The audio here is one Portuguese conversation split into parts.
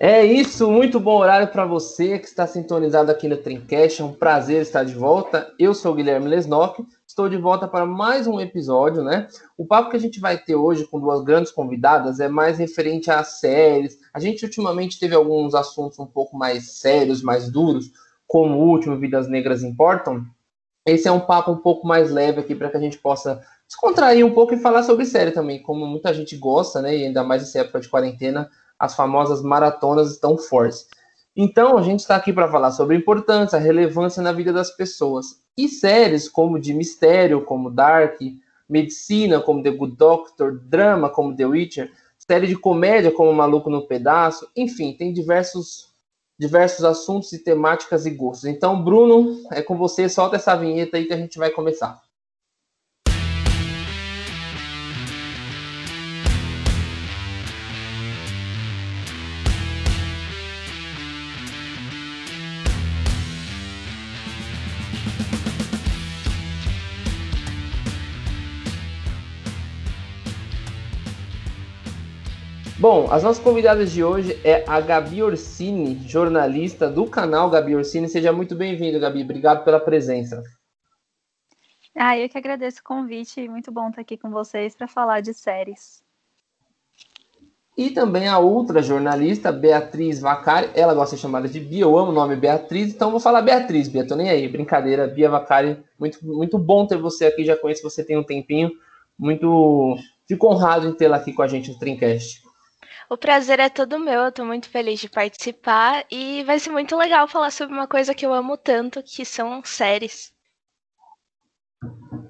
É isso, muito bom horário para você que está sintonizado aqui no Trincast. É um prazer estar de volta. Eu sou o Guilherme Lesnock, estou de volta para mais um episódio, né? O papo que a gente vai ter hoje com duas grandes convidadas é mais referente às séries. A gente ultimamente teve alguns assuntos um pouco mais sérios, mais duros, como o último Vidas Negras Importam. Esse é um papo um pouco mais leve aqui para que a gente possa descontrair um pouco e falar sobre série também, como muita gente gosta, né? E ainda mais nessa época de quarentena as famosas maratonas estão fortes. Então, a gente está aqui para falar sobre a importância, a relevância na vida das pessoas. E séries como de mistério, como Dark, medicina, como The Good Doctor, drama, como The Witcher, série de comédia, como Maluco no Pedaço, enfim, tem diversos diversos assuntos e temáticas e gostos. Então, Bruno, é com você, solta essa vinheta aí que a gente vai começar. Bom, as nossas convidadas de hoje é a Gabi Orsini, jornalista do canal Gabi Orsini. Seja muito bem-vindo, Gabi. Obrigado pela presença. Ah, eu que agradeço o convite. Muito bom estar aqui com vocês para falar de séries. E também a outra jornalista, Beatriz Vacari. Ela gosta de ser chamada de Bia. Eu amo o nome Beatriz, então vou falar Beatriz, Bia. Tô nem aí. Brincadeira. Bia Vacari, muito, muito bom ter você aqui. Já conheço você tem um tempinho. Muito. Fico honrado em tê-la aqui com a gente no Trincast. O prazer é todo meu, eu tô muito feliz de participar e vai ser muito legal falar sobre uma coisa que eu amo tanto, que são séries.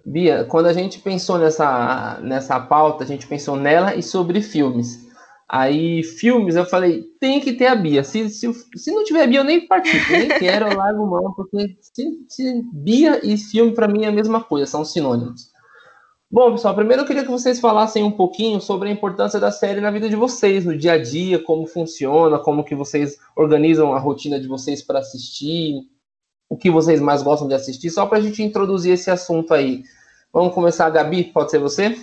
Bia, quando a gente pensou nessa, nessa pauta, a gente pensou nela e sobre filmes. Aí, filmes, eu falei, tem que ter a Bia. Se, se, se não tiver Bia, eu nem participo, nem quero, eu largo mão, porque se, se Bia e filme, para mim, é a mesma coisa, são sinônimos. Bom, pessoal, primeiro eu queria que vocês falassem um pouquinho sobre a importância da série na vida de vocês, no dia a dia, como funciona, como que vocês organizam a rotina de vocês para assistir, o que vocês mais gostam de assistir, só para a gente introduzir esse assunto aí. Vamos começar, Gabi, pode ser você?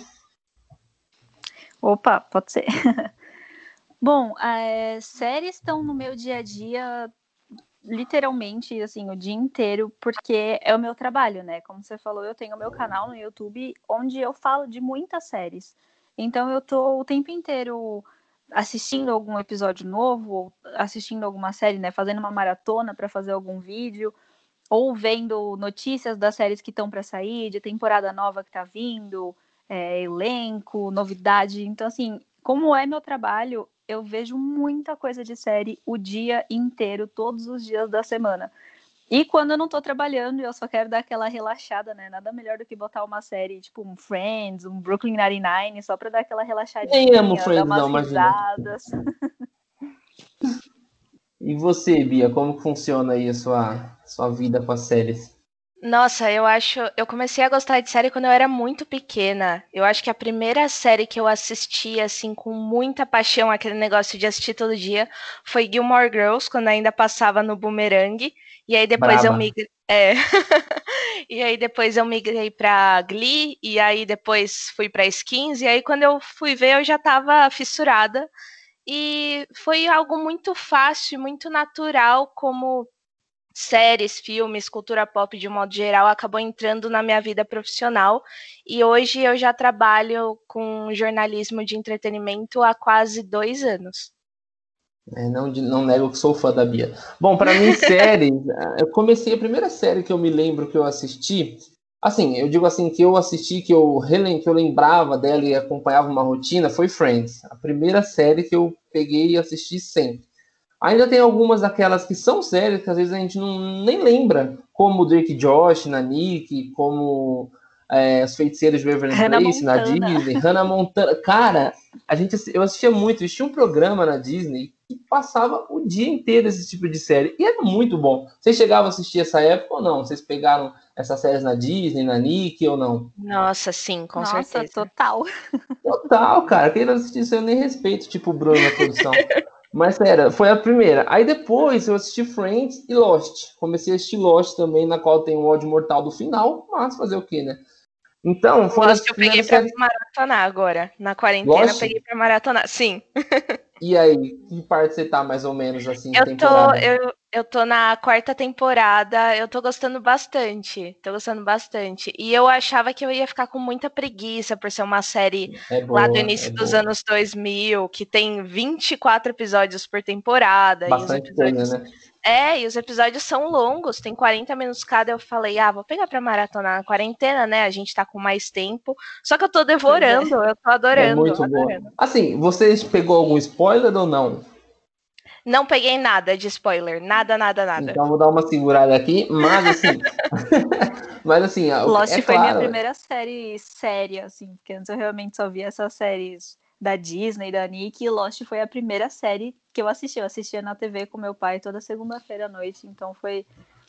Opa, pode ser. Bom, é, séries estão no meu dia a dia literalmente, assim, o dia inteiro, porque é o meu trabalho, né? Como você falou, eu tenho o meu canal no YouTube onde eu falo de muitas séries. Então eu tô o tempo inteiro assistindo algum episódio novo, assistindo alguma série, né? Fazendo uma maratona para fazer algum vídeo, ou vendo notícias das séries que estão para sair, de temporada nova que tá vindo, é, elenco, novidade. Então, assim, como é meu trabalho, eu vejo muita coisa de série o dia inteiro, todos os dias da semana. E quando eu não tô trabalhando e eu só quero dar aquela relaxada, né? Nada melhor do que botar uma série, tipo um Friends, um Brooklyn Nine-Nine, só pra dar aquela relaxadinha, Nem amo Friends, dar umas não, risadas. E você, Bia, como funciona aí a sua, sua vida com as séries? Nossa, eu acho. Eu comecei a gostar de série quando eu era muito pequena. Eu acho que a primeira série que eu assisti, assim, com muita paixão, aquele negócio de assistir todo dia, foi Gilmore Girls, quando ainda passava no Boomerang. E aí depois Brava. eu migrei. É. e aí depois eu migrei pra Glee, e aí depois fui pra Skins, e aí quando eu fui ver eu já tava fissurada. E foi algo muito fácil, muito natural, como séries, filmes, cultura pop de um modo geral acabou entrando na minha vida profissional e hoje eu já trabalho com jornalismo de entretenimento há quase dois anos. É, não, não nego que sou fã da Bia. Bom, para mim, séries, eu comecei a primeira série que eu me lembro que eu assisti. Assim, eu digo assim, que eu assisti, que eu, que eu lembrava dela e acompanhava uma rotina, foi Friends. A primeira série que eu peguei e assisti sempre. Ainda tem algumas daquelas que são sérias, que às vezes a gente não, nem lembra, como o Drake Josh na Nick, como é, Os Feiticeiros de Beverly Place na Disney, Hannah Montana. Cara, a gente, eu assistia muito, existia um programa na Disney que passava o dia inteiro esse tipo de série. E era muito bom. Vocês chegavam a assistir essa época ou não? Vocês pegaram essas séries na Disney, na Nick ou não? Nossa, sim, com Nossa, certeza. total. Total, cara. Quem não assistiu isso eu nem respeito, tipo o Bruno na produção. Mas era, foi a primeira. Aí depois eu assisti Friends e Lost. Comecei a assistir Lost também, na qual tem o ódio mortal do final, mas fazer o quê, né? Então, foram Lost eu peguei pra séries... maratonar agora. Na quarentena Lost? eu peguei pra maratonar, sim. E aí, que parte você tá mais ou menos assim? Eu tô, eu, eu tô na quarta temporada, eu tô gostando bastante. Tô gostando bastante. E eu achava que eu ia ficar com muita preguiça por ser uma série é boa, lá do início é dos boa. anos 2000, que tem 24 episódios por temporada. Bastante episódios... coisa, né? É, e os episódios são longos, tem 40 minutos cada. Eu falei, ah, vou pegar pra maratonar na quarentena, né? A gente tá com mais tempo. Só que eu tô é. devorando, é. eu tô adorando. É muito adorando. bom. Assim, você pegou algum spoiler ou não? Não peguei nada de spoiler, nada, nada, nada. Então vou dar uma segurada aqui, mas assim. mas assim. Lost é foi claro, minha primeira série séria, assim, porque antes eu realmente só via essas séries da Disney, da Nick, e Lost foi a primeira série que eu assisti. Eu assistia na TV com meu pai toda segunda-feira à noite, então foi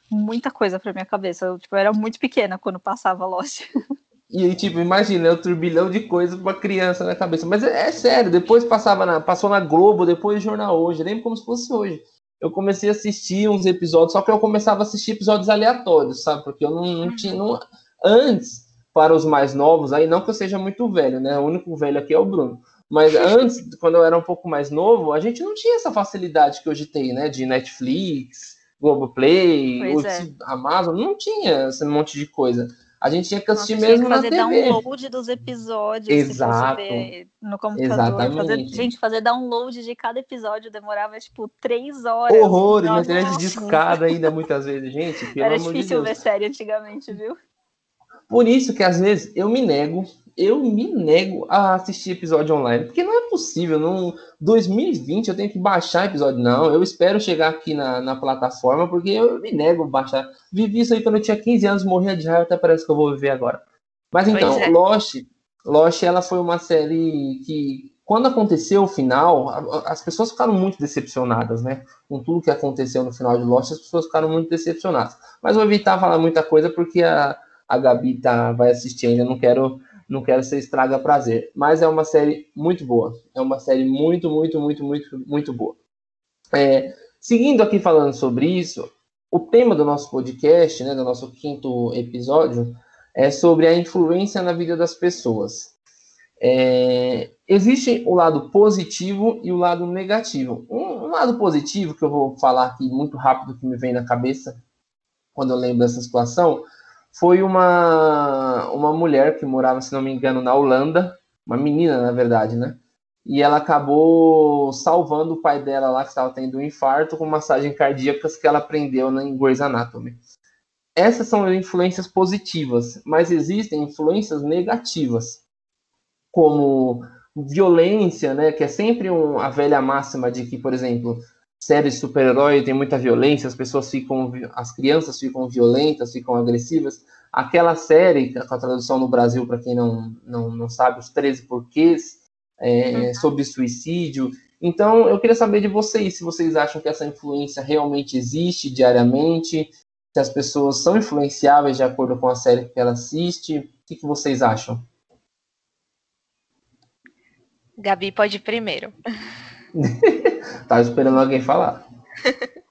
muita coisa pra minha cabeça. Eu, tipo, eu era muito pequena quando passava Lost. E aí, tipo, imagina, é um turbilhão de coisas pra criança na cabeça. Mas é, é, sério, depois passava na, passou na Globo, depois Jornal Hoje, lembro como se fosse hoje. Eu comecei a assistir uns episódios, só que eu começava a assistir episódios aleatórios, sabe? Porque eu não, não uhum. tinha. Não, antes, para os mais novos, aí não que eu seja muito velho, né? O único velho aqui é o Bruno. Mas antes, quando eu era um pouco mais novo, a gente não tinha essa facilidade que hoje tem, né? De Netflix, Globoplay, é. Amazon, não tinha esse monte de coisa. A gente tinha que assistir Nossa, mesmo na TV. fazer download dos episódios. Exato. no computador. Exatamente. Fazer, gente, fazer download de cada episódio demorava, tipo, três horas. Horrores, internet de escada ainda, muitas vezes. Gente, Era difícil de ver série antigamente, viu? Por isso que, às vezes, eu me nego eu me nego a assistir episódio online, porque não é possível. Não, 2020 eu tenho que baixar episódio. Não, eu espero chegar aqui na, na plataforma, porque eu me nego a baixar. Vivi isso aí quando eu tinha 15 anos, morria de raiva, até parece que eu vou viver agora. Mas então, é. Lost, Lost, ela foi uma série que, quando aconteceu o final, as pessoas ficaram muito decepcionadas, né? Com tudo que aconteceu no final de Lost, as pessoas ficaram muito decepcionadas. Mas vou evitar falar muita coisa, porque a, a Gabi tá, vai assistir ainda, não quero não quero ser estraga prazer. Mas é uma série muito boa. É uma série muito, muito, muito, muito, muito boa. É, seguindo aqui falando sobre isso, o tema do nosso podcast, né, do nosso quinto episódio, é sobre a influência na vida das pessoas. É, existe o lado positivo e o lado negativo. Um, um, lado positivo que eu vou falar aqui muito rápido que me vem na cabeça quando eu lembro dessa situação foi uma, uma mulher que morava, se não me engano, na Holanda, uma menina, na verdade, né? E ela acabou salvando o pai dela lá, que estava tendo um infarto, com massagem cardíaca que ela aprendeu na Grey's Anatomy. Essas são influências positivas, mas existem influências negativas, como violência, né? Que é sempre um, a velha máxima de que, por exemplo, série de super-herói tem muita violência, as pessoas ficam, as crianças ficam violentas, ficam agressivas. Aquela série, com a tradução no Brasil, para quem não, não, não sabe, os 13 porquês, é, uhum. sobre suicídio. Então, eu queria saber de vocês, se vocês acham que essa influência realmente existe diariamente, se as pessoas são influenciáveis de acordo com a série que ela assiste. O que, que vocês acham? Gabi pode ir primeiro. Tava esperando alguém falar.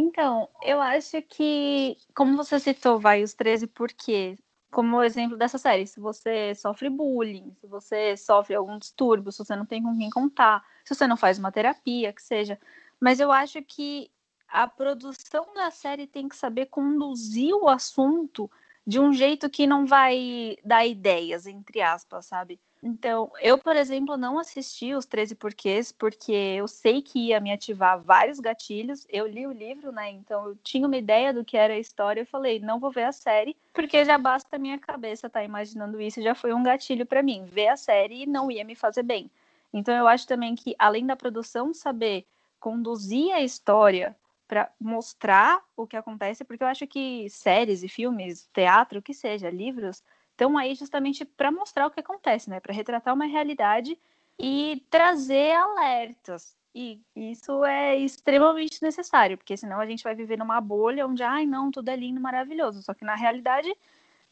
Então, eu acho que, como você citou, vai os 13 porquês, como exemplo dessa série, se você sofre bullying, se você sofre algum distúrbio, se você não tem com quem contar, se você não faz uma terapia, que seja. Mas eu acho que a produção da série tem que saber conduzir o assunto de um jeito que não vai dar ideias, entre aspas, sabe? Então, eu, por exemplo, não assisti os 13 porquês, porque eu sei que ia me ativar vários gatilhos. Eu li o livro, né? Então eu tinha uma ideia do que era a história. Eu falei, não vou ver a série, porque já basta a minha cabeça estar tá imaginando isso, já foi um gatilho para mim. Ver a série não ia me fazer bem. Então eu acho também que, além da produção saber conduzir a história para mostrar o que acontece, porque eu acho que séries e filmes, teatro, o que seja, livros estão aí justamente para mostrar o que acontece, né? Para retratar uma realidade e trazer alertas. E isso é extremamente necessário, porque senão a gente vai viver numa bolha onde, ai, não, tudo é lindo, maravilhoso. Só que na realidade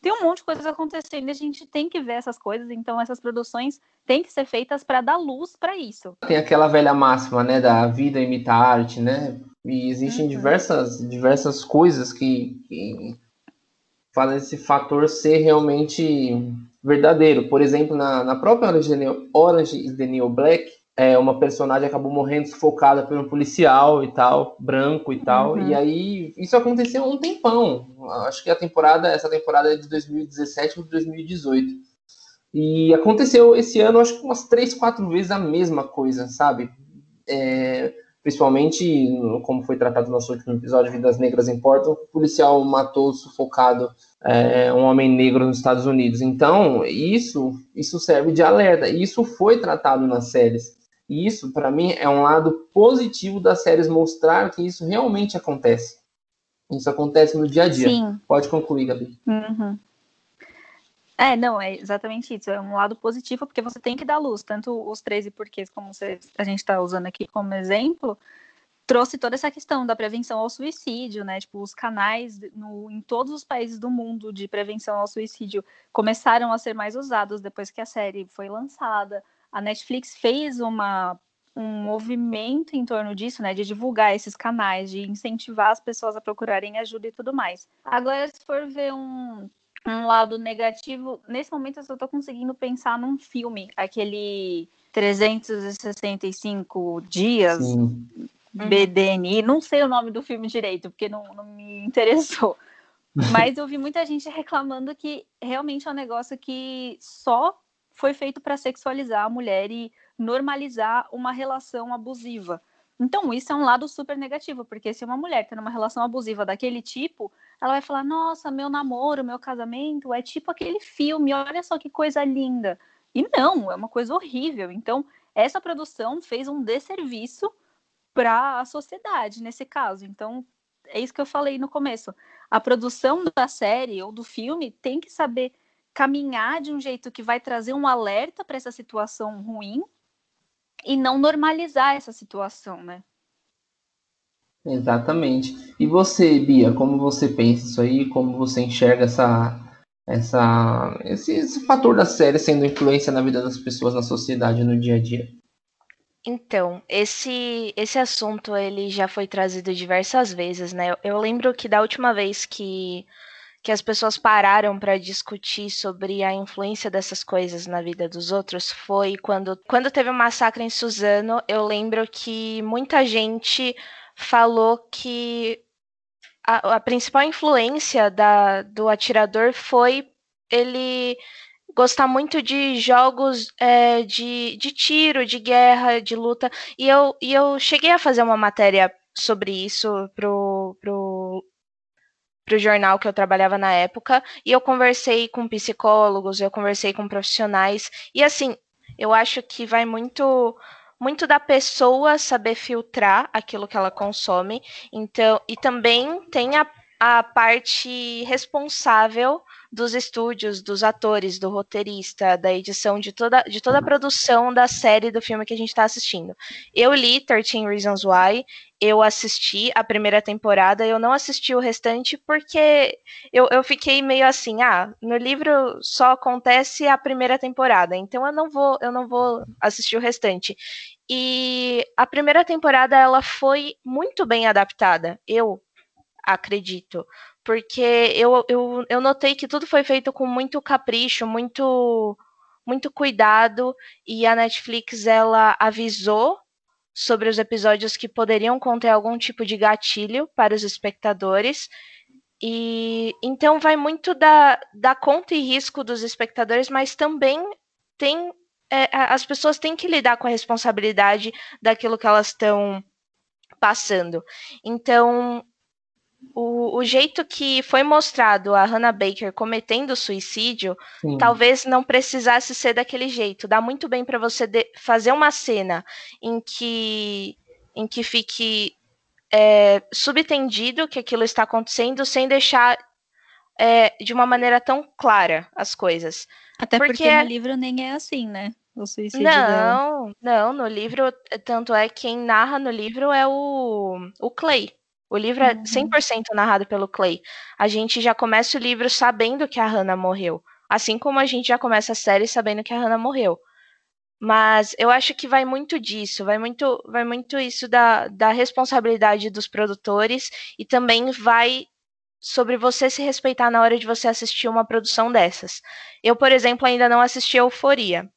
tem um monte de coisas acontecendo e a gente tem que ver essas coisas. Então essas produções têm que ser feitas para dar luz para isso. Tem aquela velha máxima, né, da vida imita arte, né? E existem uhum. diversas, diversas coisas que, que faz esse fator ser realmente verdadeiro. Por exemplo, na, na própria Orange, Orange is the New Black, é, uma personagem acabou morrendo sufocada por um policial e tal, branco e tal. Uhum. E aí isso aconteceu há um tempão. Acho que a temporada, essa temporada é de 2017 ou 2018. E aconteceu esse ano, acho que umas três, quatro vezes a mesma coisa, sabe? É, principalmente, como foi tratado no nosso último episódio, Vidas Negras Importam, o policial matou sufocado é, um homem negro nos Estados Unidos. Então, isso, isso serve de alerta. E isso foi tratado nas séries. E isso, para mim, é um lado positivo das séries mostrar que isso realmente acontece. Isso acontece no dia a dia. Sim. Pode concluir, Gabi. Uhum. É, não, é exatamente isso. É um lado positivo, porque você tem que dar luz. Tanto os 13 porquês, como você, a gente está usando aqui como exemplo, trouxe toda essa questão da prevenção ao suicídio, né? Tipo, os canais no, em todos os países do mundo de prevenção ao suicídio começaram a ser mais usados depois que a série foi lançada a Netflix fez uma, um movimento em torno disso, né, de divulgar esses canais, de incentivar as pessoas a procurarem ajuda e tudo mais. Agora, se for ver um, um lado negativo, nesse momento eu só estou conseguindo pensar num filme, aquele 365 dias, Sim. BDNI, não sei o nome do filme direito, porque não, não me interessou. Mas eu vi muita gente reclamando que realmente é um negócio que só foi feito para sexualizar a mulher e normalizar uma relação abusiva. Então, isso é um lado super negativo, porque se uma mulher está numa relação abusiva daquele tipo, ela vai falar: nossa, meu namoro, meu casamento é tipo aquele filme, olha só que coisa linda. E não, é uma coisa horrível. Então, essa produção fez um desserviço para a sociedade nesse caso. Então, é isso que eu falei no começo. A produção da série ou do filme tem que saber caminhar de um jeito que vai trazer um alerta para essa situação ruim e não normalizar essa situação, né? Exatamente. E você, Bia, como você pensa isso aí? Como você enxerga essa, essa, esse, esse fator da série sendo influência na vida das pessoas, na sociedade, no dia a dia? Então, esse esse assunto ele já foi trazido diversas vezes, né? Eu lembro que da última vez que que as pessoas pararam para discutir sobre a influência dessas coisas na vida dos outros foi quando, quando teve o um massacre em Suzano. Eu lembro que muita gente falou que a, a principal influência da, do atirador foi ele gostar muito de jogos é, de, de tiro, de guerra, de luta. E eu, e eu cheguei a fazer uma matéria sobre isso pro, pro para o jornal que eu trabalhava na época, e eu conversei com psicólogos, eu conversei com profissionais, e assim, eu acho que vai muito muito da pessoa saber filtrar aquilo que ela consome, então, e também tem a, a parte responsável dos estúdios, dos atores, do roteirista, da edição, de toda, de toda a produção da série do filme que a gente está assistindo. Eu li 13 Reasons Why, eu assisti a primeira temporada, eu não assisti o restante porque eu, eu fiquei meio assim, ah, no livro só acontece a primeira temporada, então eu não vou, eu não vou assistir o restante. E a primeira temporada ela foi muito bem adaptada, eu acredito porque eu, eu, eu notei que tudo foi feito com muito capricho, muito muito cuidado e a Netflix ela avisou sobre os episódios que poderiam conter algum tipo de gatilho para os espectadores. E então vai muito da, da conta e risco dos espectadores, mas também tem é, as pessoas têm que lidar com a responsabilidade daquilo que elas estão passando. Então, o, o jeito que foi mostrado a Hannah Baker cometendo suicídio, Sim. talvez não precisasse ser daquele jeito. Dá muito bem para você fazer uma cena em que, em que fique é, subtendido que aquilo está acontecendo, sem deixar é, de uma maneira tão clara as coisas. Até porque, porque no livro nem é assim, né? O suicídio não, dela. não, no livro, tanto é quem narra no livro é o, o Clay. O livro é 100% uhum. narrado pelo Clay. A gente já começa o livro sabendo que a Hannah morreu. Assim como a gente já começa a série sabendo que a Hannah morreu. Mas eu acho que vai muito disso, vai muito, vai muito isso da, da responsabilidade dos produtores e também vai sobre você se respeitar na hora de você assistir uma produção dessas. Eu, por exemplo, ainda não assisti Euforia.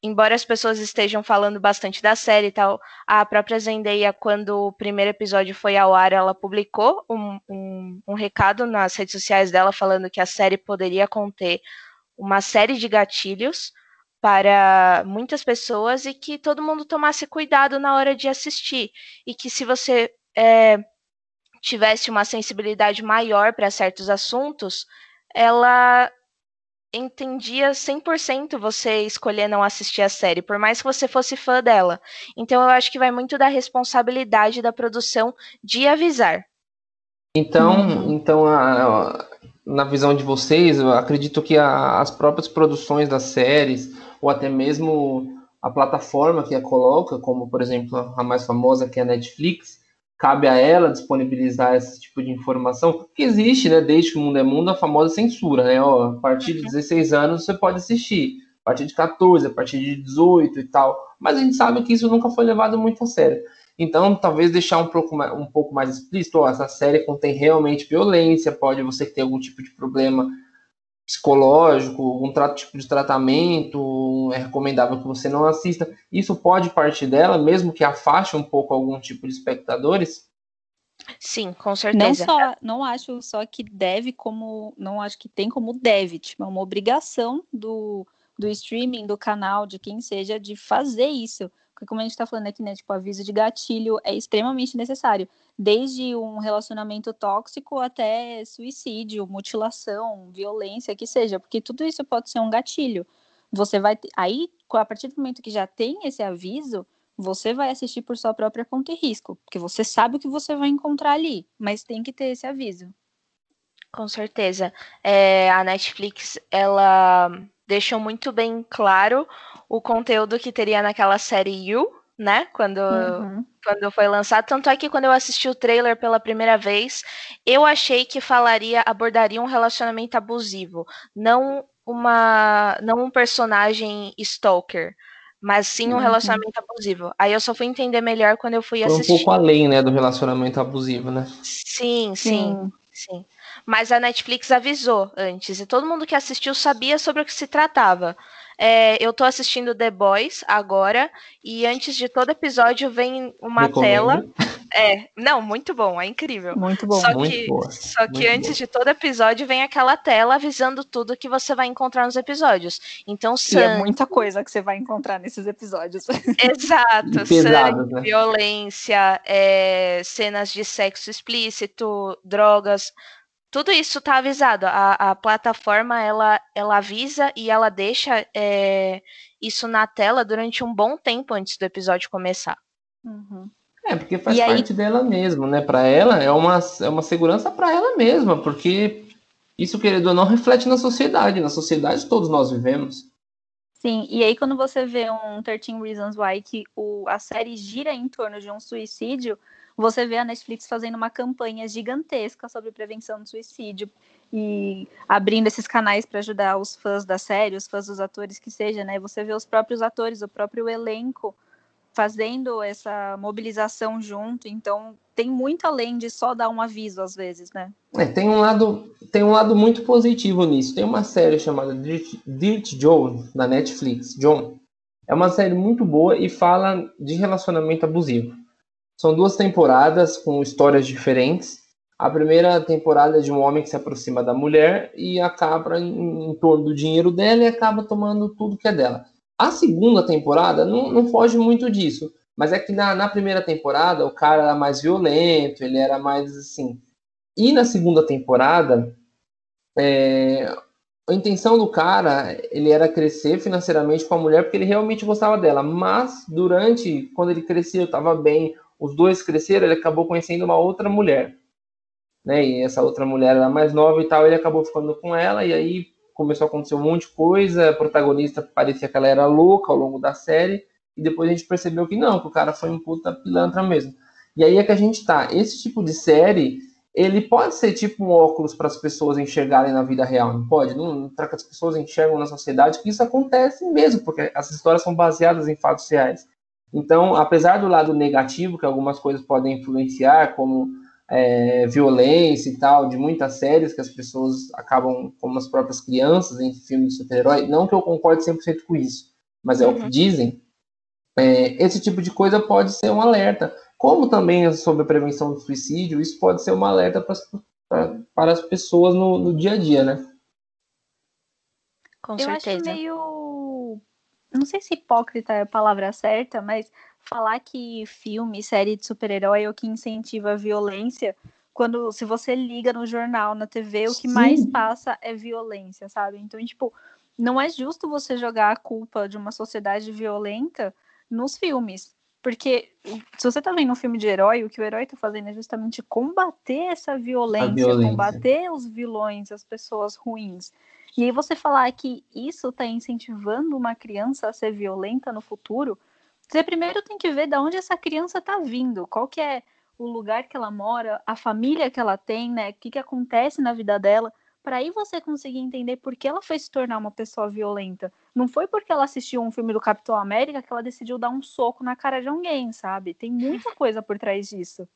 Embora as pessoas estejam falando bastante da série e tal, a própria Zendaya, quando o primeiro episódio foi ao ar, ela publicou um, um, um recado nas redes sociais dela falando que a série poderia conter uma série de gatilhos para muitas pessoas e que todo mundo tomasse cuidado na hora de assistir. E que se você é, tivesse uma sensibilidade maior para certos assuntos, ela entendia 100% você escolher não assistir a série, por mais que você fosse fã dela. Então eu acho que vai muito da responsabilidade da produção de avisar. Então, uhum. então a, na visão de vocês, eu acredito que a, as próprias produções das séries, ou até mesmo a plataforma que a coloca, como por exemplo a mais famosa que é a Netflix, cabe a ela disponibilizar esse tipo de informação, que existe, né, desde que o mundo é mundo, a famosa censura, né, ó, a partir de 16 anos você pode assistir, a partir de 14, a partir de 18 e tal, mas a gente sabe que isso nunca foi levado muito a sério. Então, talvez deixar um pouco mais, um pouco mais explícito, ó, essa série contém realmente violência, pode você ter algum tipo de problema psicológico, algum tipo de tratamento, é recomendável que você não assista. Isso pode partir dela, mesmo que afaste um pouco algum tipo de espectadores? Sim, com certeza. Não só, não acho só que deve como, não acho que tem como deve, tipo, é uma obrigação do, do streaming, do canal, de quem seja, de fazer isso. Porque como a gente está falando aqui, né, tipo, aviso de gatilho é extremamente necessário. Desde um relacionamento tóxico até suicídio, mutilação, violência, que seja, porque tudo isso pode ser um gatilho. Você vai aí, a partir do momento que já tem esse aviso, você vai assistir por sua própria conta e risco, porque você sabe o que você vai encontrar ali, mas tem que ter esse aviso. Com certeza. É, a Netflix, ela deixou muito bem claro o conteúdo que teria naquela série You, né? Quando, uhum. quando foi lançado. Tanto é que quando eu assisti o trailer pela primeira vez, eu achei que falaria, abordaria um relacionamento abusivo, não uma, não um personagem stalker. Mas sim um uhum. relacionamento abusivo. Aí eu só fui entender melhor quando eu fui foi assistir. um pouco além, né, do relacionamento abusivo, né? Sim, sim, sim. sim mas a Netflix avisou antes, e todo mundo que assistiu sabia sobre o que se tratava. É, eu tô assistindo The Boys agora, e antes de todo episódio vem uma Recomendo. tela. É, não, muito bom, é incrível. Muito bom. Só muito que, boa. só que muito antes boa. de todo episódio vem aquela tela avisando tudo que você vai encontrar nos episódios. Então, sangue... E é muita coisa que você vai encontrar nesses episódios. Exato. sangue, né? violência, é, cenas de sexo explícito, drogas tudo isso está avisado. A, a, plataforma ela, ela avisa e ela deixa é, isso na tela durante um bom tempo antes do episódio começar. Uhum. É, porque faz e parte aí... dela mesmo, né? Para ela é uma, é uma segurança para ela mesma, porque isso, querido ou não, reflete na sociedade. Na sociedade todos nós vivemos. Sim, e aí quando você vê um 13 Reasons Why que o, a série gira em torno de um suicídio, você vê a Netflix fazendo uma campanha gigantesca sobre prevenção do suicídio e abrindo esses canais para ajudar os fãs da série, os fãs dos atores que seja, né? Você vê os próprios atores, o próprio elenco fazendo essa mobilização junto, então tem muito além de só dar um aviso às vezes, né? É, tem um lado, tem um lado muito positivo nisso. Tem uma série chamada Dirt, Dirt Joe na Netflix, John. É uma série muito boa e fala de relacionamento abusivo. São duas temporadas com histórias diferentes. A primeira temporada é de um homem que se aproxima da mulher e acaba em, em torno do dinheiro dela e acaba tomando tudo que é dela. A segunda temporada não, não foge muito disso, mas é que na, na primeira temporada o cara era mais violento, ele era mais assim. E na segunda temporada, é, a intenção do cara, ele era crescer financeiramente com a mulher porque ele realmente gostava dela. Mas durante, quando ele cresceu, estava bem, os dois cresceram, ele acabou conhecendo uma outra mulher. Né? E essa outra mulher era mais nova e tal, ele acabou ficando com ela, e aí começou a acontecer um monte de coisa, a protagonista parecia que ela era louca ao longo da série, e depois a gente percebeu que não, que o cara foi um puta pilantra mesmo. E aí é que a gente tá. Esse tipo de série, ele pode ser tipo um óculos para as pessoas enxergarem na vida real, não pode? Não, para que as pessoas enxergam na sociedade que isso acontece mesmo, porque essas histórias são baseadas em fatos reais. Então, apesar do lado negativo, que algumas coisas podem influenciar, como é, violência e tal, de muitas séries que as pessoas acabam, como as próprias crianças, em filmes de super-herói. Não que eu concorde 100% com isso, mas é uhum. o que uhum. dizem. É, esse tipo de coisa pode ser um alerta. Como também sobre a prevenção do suicídio, isso pode ser um alerta para, para, para as pessoas no, no, dia a dia, né? Com eu certeza. acho meio. Não sei se hipócrita é a palavra certa, mas falar que filme, série de super-herói é o que incentiva a violência, quando se você liga no jornal, na TV, o que Sim. mais passa é violência, sabe? Então, tipo, não é justo você jogar a culpa de uma sociedade violenta nos filmes. Porque se você tá vendo um filme de herói, o que o herói tá fazendo é justamente combater essa violência, violência. combater os vilões, as pessoas ruins. E aí você falar que isso tá incentivando uma criança a ser violenta no futuro, você primeiro tem que ver de onde essa criança está vindo, qual que é o lugar que ela mora, a família que ela tem, né? O que, que acontece na vida dela, para aí você conseguir entender por que ela foi se tornar uma pessoa violenta. Não foi porque ela assistiu um filme do Capitão América que ela decidiu dar um soco na cara de alguém, sabe? Tem muita coisa por trás disso.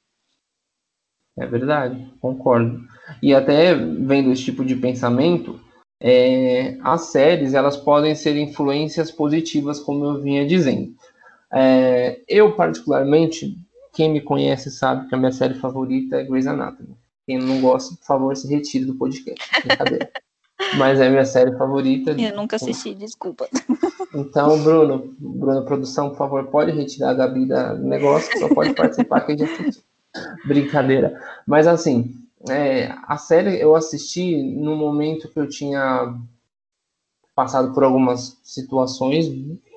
É verdade, concordo. E até vendo esse tipo de pensamento, é, as séries elas podem ser influências positivas, como eu vinha dizendo. É, eu, particularmente, quem me conhece sabe que a minha série favorita é Grey's Anatomy. Quem não gosta, por favor, se retire do podcast. Brincadeira. Mas é a minha série favorita. Eu nunca assisti, desculpa. Então, Bruno, Bruno, produção, por favor, pode retirar a Gabi do negócio, só pode participar que a gente Brincadeira. Mas assim, é, a série eu assisti no momento que eu tinha passado por algumas situações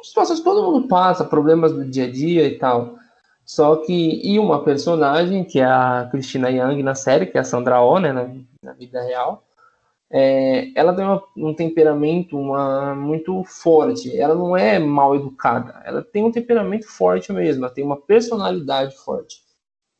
situações que todo mundo passa, problemas do dia a dia e tal. Só que, e uma personagem, que é a Christina Young na série, que é a Sandra Oh, né, na, na vida real, é, ela tem uma, um temperamento uma, muito forte. Ela não é mal educada, ela tem um temperamento forte mesmo, ela tem uma personalidade forte.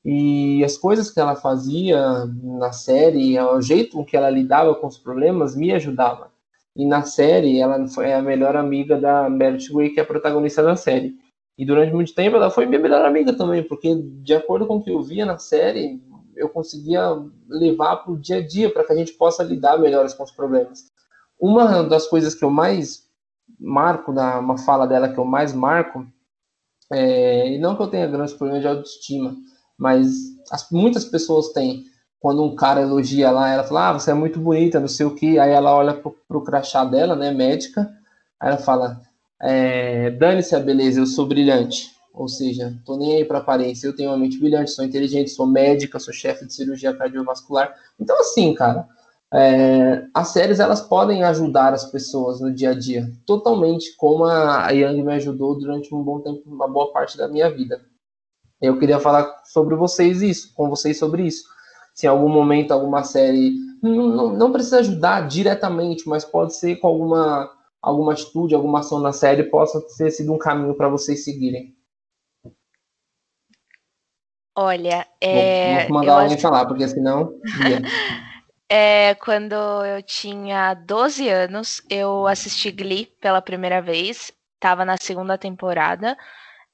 E as coisas que ela fazia na série, o jeito que ela lidava com os problemas, me ajudava. E na série, ela foi a melhor amiga da Merit Grey, que é a protagonista da série. E durante muito tempo ela foi minha melhor amiga também, porque de acordo com o que eu via na série, eu conseguia levar para o dia a dia, para que a gente possa lidar melhor com os problemas. Uma das coisas que eu mais marco, na, uma fala dela que eu mais marco, é, e não que eu tenha grandes problemas de autoestima, mas as, muitas pessoas têm, quando um cara elogia lá, ela fala, ah, você é muito bonita, não sei o que, aí ela olha pro, pro crachá dela, né, médica, aí ela fala, é, dane-se a beleza, eu sou brilhante, ou seja, tô nem aí pra aparência, eu tenho uma mente brilhante, sou inteligente, sou médica, sou chefe de cirurgia cardiovascular, então assim, cara, é, as séries elas podem ajudar as pessoas no dia a dia, totalmente, como a Yang me ajudou durante um bom tempo, uma boa parte da minha vida. Eu queria falar sobre vocês isso, com vocês sobre isso se em algum momento alguma série não, não, não, precisa ajudar diretamente, mas pode ser com alguma, alguma atitude, alguma ação na série, possa ter sido um caminho para vocês seguirem. Olha, é. Vou, vou mandar alguém acho... falar, porque senão. é, quando eu tinha 12 anos, eu assisti Glee pela primeira vez, estava na segunda temporada.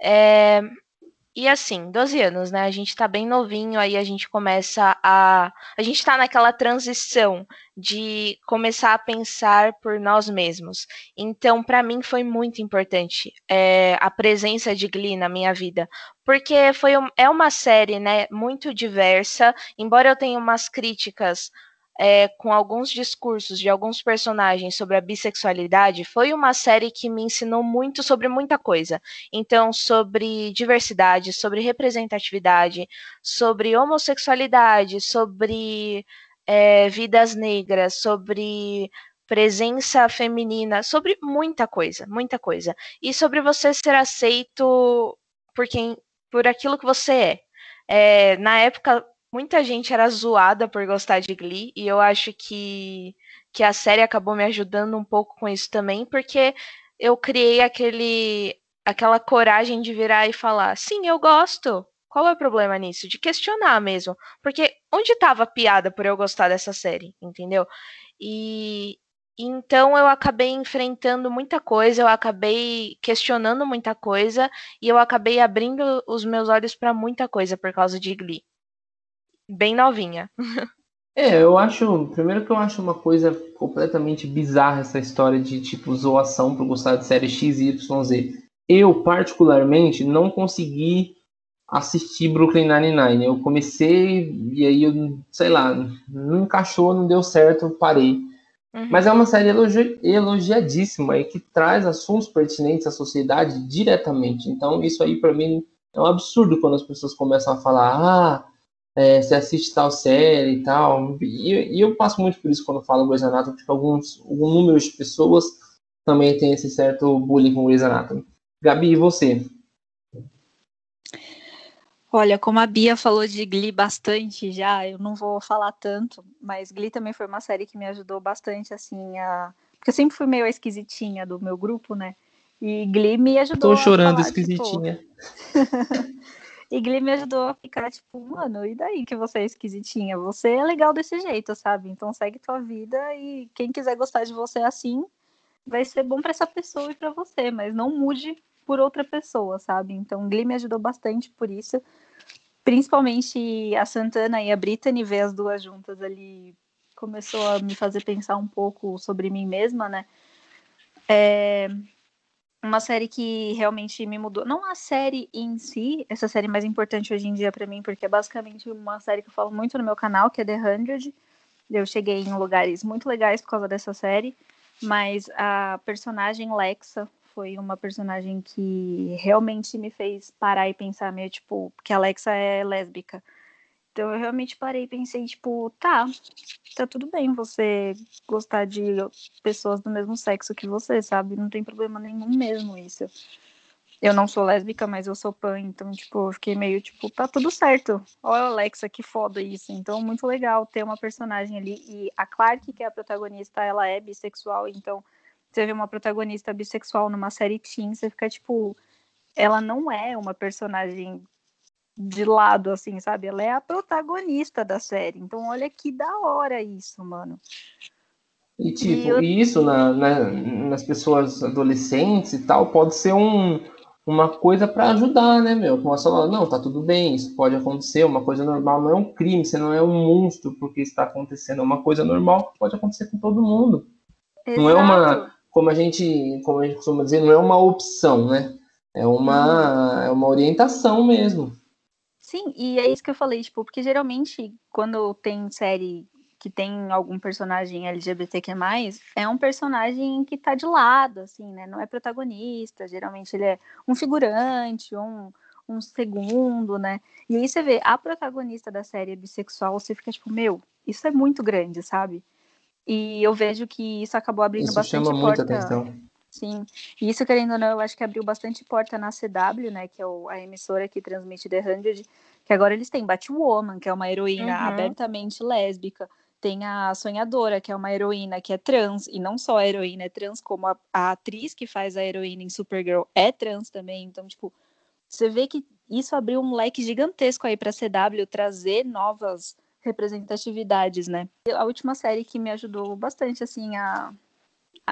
É, e assim, 12 anos, né? A gente tá bem novinho, aí a gente começa a. A gente tá naquela transição de começar a pensar por nós mesmos. Então, para mim, foi muito importante é, a presença de Glee na minha vida. Porque foi, é uma série, né, muito diversa, embora eu tenha umas críticas é, com alguns discursos de alguns personagens sobre a bissexualidade, foi uma série que me ensinou muito sobre muita coisa. Então, sobre diversidade, sobre representatividade, sobre homossexualidade, sobre é, vidas negras, sobre presença feminina, sobre muita coisa, muita coisa. E sobre você ser aceito por quem, por aquilo que você é. é na época muita gente era zoada por gostar de Glee, e eu acho que, que a série acabou me ajudando um pouco com isso também, porque eu criei aquele, aquela coragem de virar e falar: sim, eu gosto. Qual é o problema nisso? De questionar mesmo. Porque onde estava a piada por eu gostar dessa série, entendeu? E então eu acabei enfrentando muita coisa, eu acabei questionando muita coisa e eu acabei abrindo os meus olhos para muita coisa por causa de Glee bem novinha. É, eu acho. Primeiro que eu acho uma coisa completamente bizarra essa história de tipo zoação por gostar de série X e YZ. Eu, particularmente, não consegui assistir Brooklyn Nine-Nine. Eu comecei e aí eu, sei lá, não encaixou, não deu certo, parei. Uhum. Mas é uma série elogi elogiadíssima e que traz assuntos pertinentes à sociedade diretamente. Então, isso aí para mim é um absurdo quando as pessoas começam a falar: ah, é, você assiste tal série e tal. E, e, eu passo muito por isso quando eu falo Grey's Anatomy, porque alguns, algum número de pessoas também tem esse certo bullying com Grey's Anatomy. Gabi, e você? Olha, como a Bia falou de Glee bastante já, eu não vou falar tanto, mas Glee também foi uma série que me ajudou bastante, assim, a... Porque eu sempre fui meio esquisitinha do meu grupo, né? E Glee me ajudou Tô chorando, falar, tipo, esquisitinha. Tipo... e Glee me ajudou a ficar, tipo, mano, e daí que você é esquisitinha? Você é legal desse jeito, sabe? Então segue tua vida e quem quiser gostar de você assim, vai ser bom para essa pessoa e para você, mas não mude por outra pessoa, sabe? Então, Glee me ajudou bastante por isso. Principalmente a Santana e a Brittany, ver as duas juntas ali, começou a me fazer pensar um pouco sobre mim mesma, né? É uma série que realmente me mudou. Não a série em si, essa série mais importante hoje em dia para mim, porque é basicamente uma série que eu falo muito no meu canal, que é The Hundred. Eu cheguei em lugares muito legais por causa dessa série, mas a personagem Lexa foi uma personagem que realmente me fez parar e pensar meio tipo, porque a Alexa é lésbica. Então eu realmente parei e pensei, tipo, tá, tá tudo bem você gostar de pessoas do mesmo sexo que você, sabe? Não tem problema nenhum mesmo isso. Eu não sou lésbica, mas eu sou pan, então, tipo, eu fiquei meio, tipo, tá tudo certo. Olha, Alexa, que foda isso. Então, muito legal ter uma personagem ali. E a Clark, que é a protagonista, ela é bissexual, então você vê uma protagonista bissexual numa série teen, você fica tipo, ela não é uma personagem de lado, assim, sabe? Ela é a protagonista da série. Então, olha que da hora isso, mano. E, tipo, e eu... isso na, na, nas pessoas adolescentes e tal, pode ser um, uma coisa para ajudar, né, meu? Como a falar, não, tá tudo bem, isso pode acontecer, uma coisa normal, não é um crime, você não é um monstro porque está acontecendo, é uma coisa normal que pode acontecer com todo mundo. Exato. Não é uma como a gente, como a gente costuma dizer, não é uma opção, né? É uma, é uma orientação mesmo. Sim, e é isso que eu falei, tipo, porque geralmente quando tem série que tem algum personagem LGBTQ+, é um personagem que tá de lado, assim, né? Não é protagonista, geralmente ele é um figurante, um, um segundo, né? E aí você vê a protagonista da série é bissexual, você fica tipo, meu, isso é muito grande, sabe? E eu vejo que isso acabou abrindo isso bastante chama porta. Muita atenção. Sim. E isso, querendo ou não, eu acho que abriu bastante porta na CW, né? Que é o, a emissora que transmite The Hundred. Que agora eles têm Batwoman, que é uma heroína uhum. abertamente lésbica. Tem a Sonhadora, que é uma heroína que é trans. E não só a heroína é trans, como a, a atriz que faz a heroína em Supergirl é trans também. Então, tipo, você vê que isso abriu um leque gigantesco aí pra CW trazer novas representatividades, né? A última série que me ajudou bastante, assim, a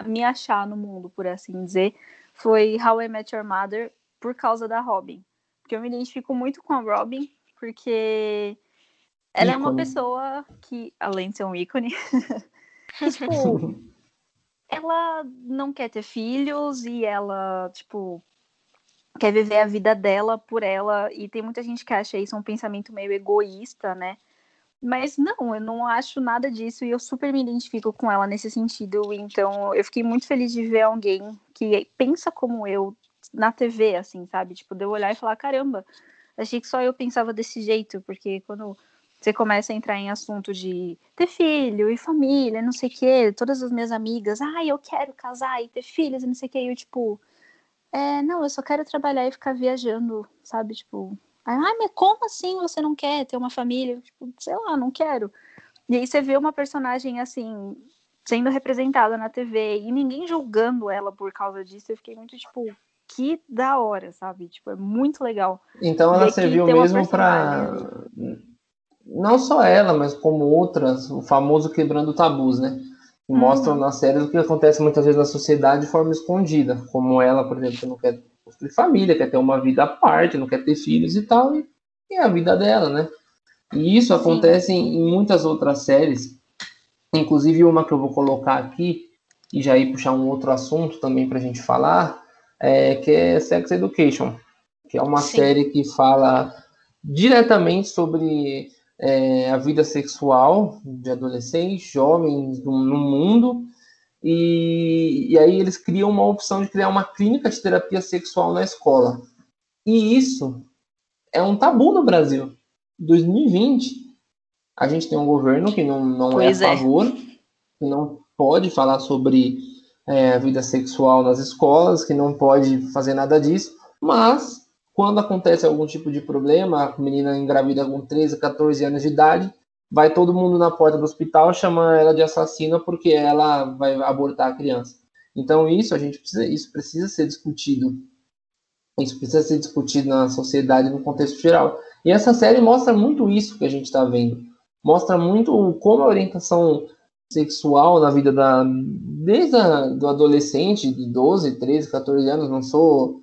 me achar no mundo, por assim dizer, foi How I Met Your Mother, por causa da Robin. Porque eu me identifico muito com a Robin, porque ela ícone. é uma pessoa que, além de ser um ícone, que, tipo, ela não quer ter filhos e ela, tipo, quer viver a vida dela por ela. E tem muita gente que acha isso um pensamento meio egoísta, né? Mas não, eu não acho nada disso e eu super me identifico com ela nesse sentido. Então, eu fiquei muito feliz de ver alguém que pensa como eu na TV, assim, sabe? Tipo, de eu olhar e falar: caramba, achei que só eu pensava desse jeito, porque quando você começa a entrar em assunto de ter filho e família, não sei o quê, todas as minhas amigas, ah, eu quero casar e ter filhos e não sei o quê, e eu, tipo, é, não, eu só quero trabalhar e ficar viajando, sabe? Tipo, Ai, mas como assim você não quer ter uma família? Tipo, sei lá, não quero. E aí você vê uma personagem assim, sendo representada na TV e ninguém julgando ela por causa disso. Eu fiquei muito tipo, que da hora, sabe? Tipo, é muito legal. Então ela serviu mesmo para não só ela, mas como outras, o famoso quebrando tabus, né? Que uhum. mostram na série o que acontece muitas vezes na sociedade de forma escondida, como ela, por exemplo, que não quer construir família, quer ter uma vida à parte, não quer ter filhos e tal, e, é a vida dela, né? E isso acontece em, em muitas outras séries, inclusive uma que eu vou colocar aqui, e já ir puxar um outro assunto também para a gente falar, é, que é Sex Education, que é uma Sim. série que fala diretamente sobre é, a vida sexual de adolescentes, jovens no, no mundo, e, e, aí eles criam uma opção de criar uma clínica de terapia sexual na escola. E isso é um tabu no Brasil. 2020, a gente tem um governo que não, não é a é. favor, é. que não pode falar sobre é, a vida sexual nas escolas, que não pode fazer nada disso, mas quando acontece algum tipo de problema, a menina engravida com 13, 14 anos de idade, vai todo mundo na porta do hospital chamar ela de assassina porque ela vai abortar a criança. Então isso a gente precisa, isso precisa ser discutido. Isso precisa ser discutido na sociedade no contexto geral. E essa série mostra muito isso que a gente está vendo. Mostra muito como a orientação sexual na vida da desde a, do adolescente de 12, 13, 14 anos, não sou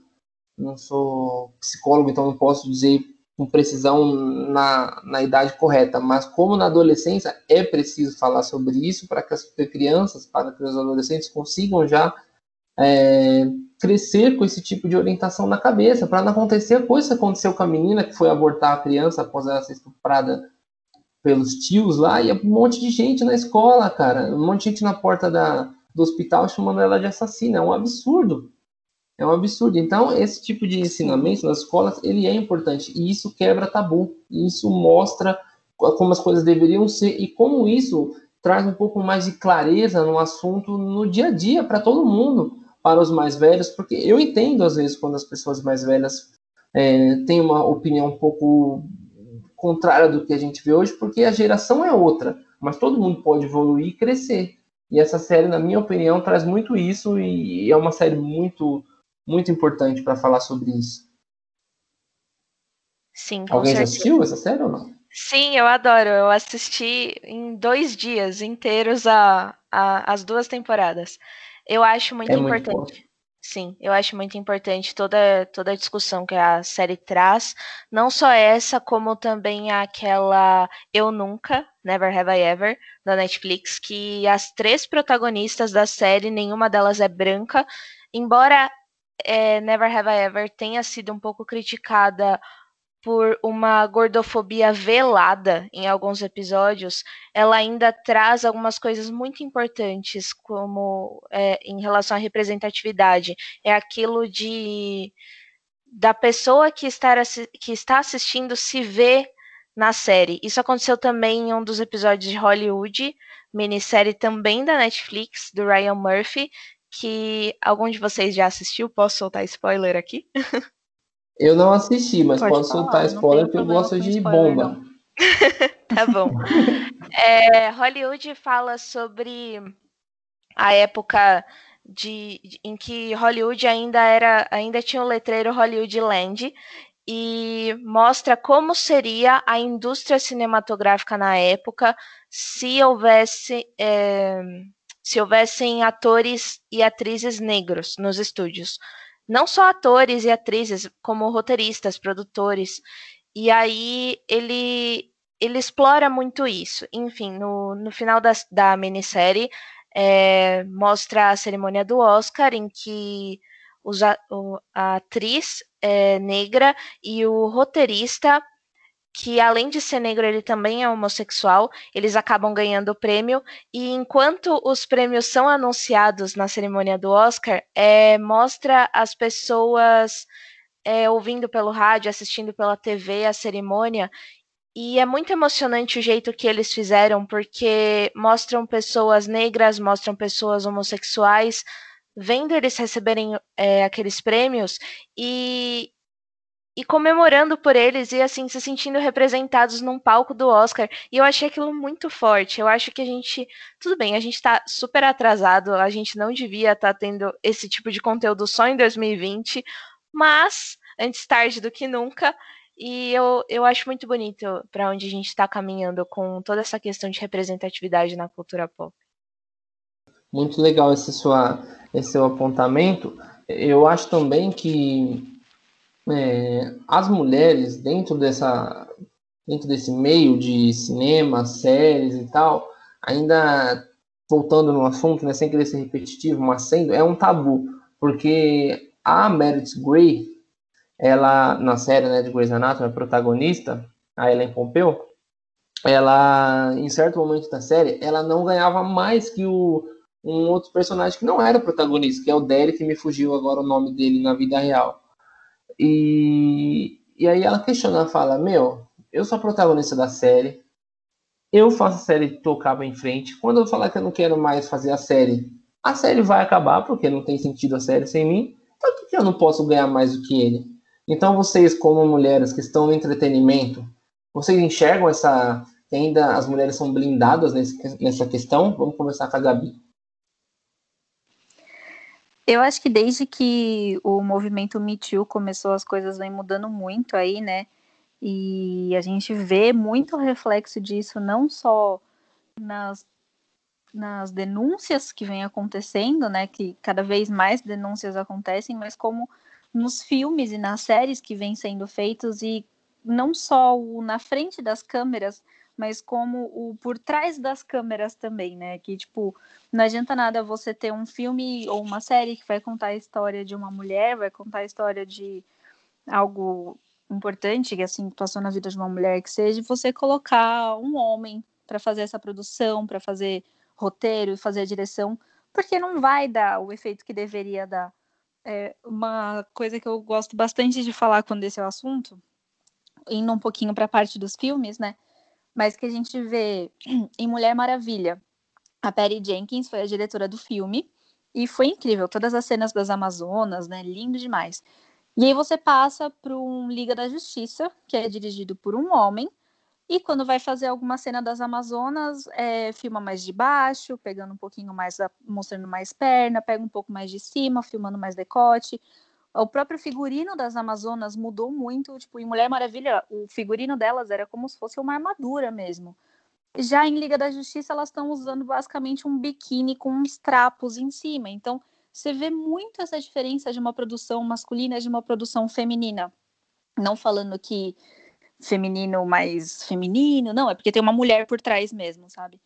não sou psicólogo, então não posso dizer com precisão na, na idade correta, mas como na adolescência é preciso falar sobre isso para que as crianças, para que os adolescentes consigam já é, crescer com esse tipo de orientação na cabeça, para não acontecer a coisa que aconteceu com a menina que foi abortar a criança após ela ser estuprada pelos tios lá, e um monte de gente na escola, cara, um monte de gente na porta da, do hospital chamando ela de assassina, é um absurdo. É um absurdo. Então, esse tipo de ensinamento nas escolas, ele é importante. E isso quebra tabu. E isso mostra como as coisas deveriam ser e como isso traz um pouco mais de clareza no assunto no dia a dia para todo mundo, para os mais velhos, porque eu entendo às vezes quando as pessoas mais velhas é, têm uma opinião um pouco contrária do que a gente vê hoje, porque a geração é outra, mas todo mundo pode evoluir e crescer. E essa série, na minha opinião, traz muito isso e é uma série muito muito importante para falar sobre isso. Sim, com Alguém certeza. já assistiu essa série ou não? Sim, eu adoro. Eu assisti em dois dias inteiros a, a as duas temporadas. Eu acho muito é importante. Muito Sim, eu acho muito importante toda, toda a discussão que a série traz. Não só essa, como também aquela Eu Nunca, Never Have I Ever, da Netflix, que as três protagonistas da série, nenhuma delas é branca. Embora é, Never Have I Ever tenha sido um pouco criticada por uma gordofobia velada em alguns episódios, ela ainda traz algumas coisas muito importantes, como é, em relação à representatividade. É aquilo de da pessoa que que está assistindo se ver na série. Isso aconteceu também em um dos episódios de Hollywood, minissérie também da Netflix, do Ryan Murphy, que algum de vocês já assistiu. Posso soltar spoiler aqui? Eu não assisti, mas pode posso falar, soltar spoiler porque eu gosto de spoiler, bomba. tá bom. É, Hollywood fala sobre a época de, de, em que Hollywood ainda era, ainda tinha o letreiro Hollywood Land e mostra como seria a indústria cinematográfica na época se houvesse é, se houvessem atores e atrizes negros nos estúdios. Não só atores e atrizes, como roteiristas, produtores. E aí ele, ele explora muito isso. Enfim, no, no final da, da minissérie, é, mostra a cerimônia do Oscar, em que a, a atriz é, negra e o roteirista que além de ser negro, ele também é homossexual, eles acabam ganhando o prêmio, e enquanto os prêmios são anunciados na cerimônia do Oscar, é, mostra as pessoas é, ouvindo pelo rádio, assistindo pela TV a cerimônia, e é muito emocionante o jeito que eles fizeram, porque mostram pessoas negras, mostram pessoas homossexuais, vendo eles receberem é, aqueles prêmios, e, e comemorando por eles e assim se sentindo representados num palco do Oscar. E eu achei aquilo muito forte. Eu acho que a gente, tudo bem, a gente tá super atrasado, a gente não devia estar tá tendo esse tipo de conteúdo só em 2020, mas antes tarde do que nunca. E eu, eu acho muito bonito para onde a gente está caminhando com toda essa questão de representatividade na cultura pop. Muito legal esse, sua, esse seu apontamento. Eu acho também que é, as mulheres dentro dessa dentro desse meio de cinema, séries e tal, ainda voltando no assunto, né, sem querer ser repetitivo, mas sendo, é um tabu, porque a Meredith Grey, ela, na série né, de Grey's Anatomy, a protagonista, a Ellen Pompeu, ela, em certo momento da série, ela não ganhava mais que o, um outro personagem que não era protagonista, que é o Derek, que me fugiu agora o nome dele na vida real. E, e aí ela questiona, fala, meu, eu sou a protagonista da série, eu faço a série tocar em frente. Quando eu falar que eu não quero mais fazer a série, a série vai acabar, porque não tem sentido a série sem mim. Então por que eu não posso ganhar mais do que ele? Então vocês, como mulheres que estão no entretenimento, vocês enxergam essa. Ainda as mulheres são blindadas nesse, nessa questão? Vamos começar com a Gabi. Eu acho que desde que o movimento Me Too começou, as coisas vêm mudando muito aí, né? E a gente vê muito reflexo disso, não só nas, nas denúncias que vem acontecendo, né? Que cada vez mais denúncias acontecem, mas como nos filmes e nas séries que vêm sendo feitos, e não só o na frente das câmeras, mas como o por trás das câmeras também, né? Que, tipo, não adianta nada você ter um filme ou uma série que vai contar a história de uma mulher, vai contar a história de algo importante, que assim passou na vida de uma mulher que seja, você colocar um homem para fazer essa produção, para fazer roteiro e fazer a direção, porque não vai dar o efeito que deveria dar. É uma coisa que eu gosto bastante de falar quando esse é o assunto, indo um pouquinho para a parte dos filmes, né? Mas que a gente vê em Mulher Maravilha. A Patty Jenkins foi a diretora do filme e foi incrível, todas as cenas das Amazonas, né? Lindo demais. E aí você passa para um Liga da Justiça, que é dirigido por um homem, e quando vai fazer alguma cena das Amazonas, é, filma mais de baixo, pegando um pouquinho mais, mostrando mais perna, pega um pouco mais de cima, filmando mais decote. O próprio figurino das Amazonas mudou muito. Tipo, em Mulher Maravilha, o figurino delas era como se fosse uma armadura mesmo. Já em Liga da Justiça, elas estão usando basicamente um biquíni com uns trapos em cima. Então, você vê muito essa diferença de uma produção masculina e de uma produção feminina. Não falando que feminino mais feminino, não, é porque tem uma mulher por trás mesmo, sabe?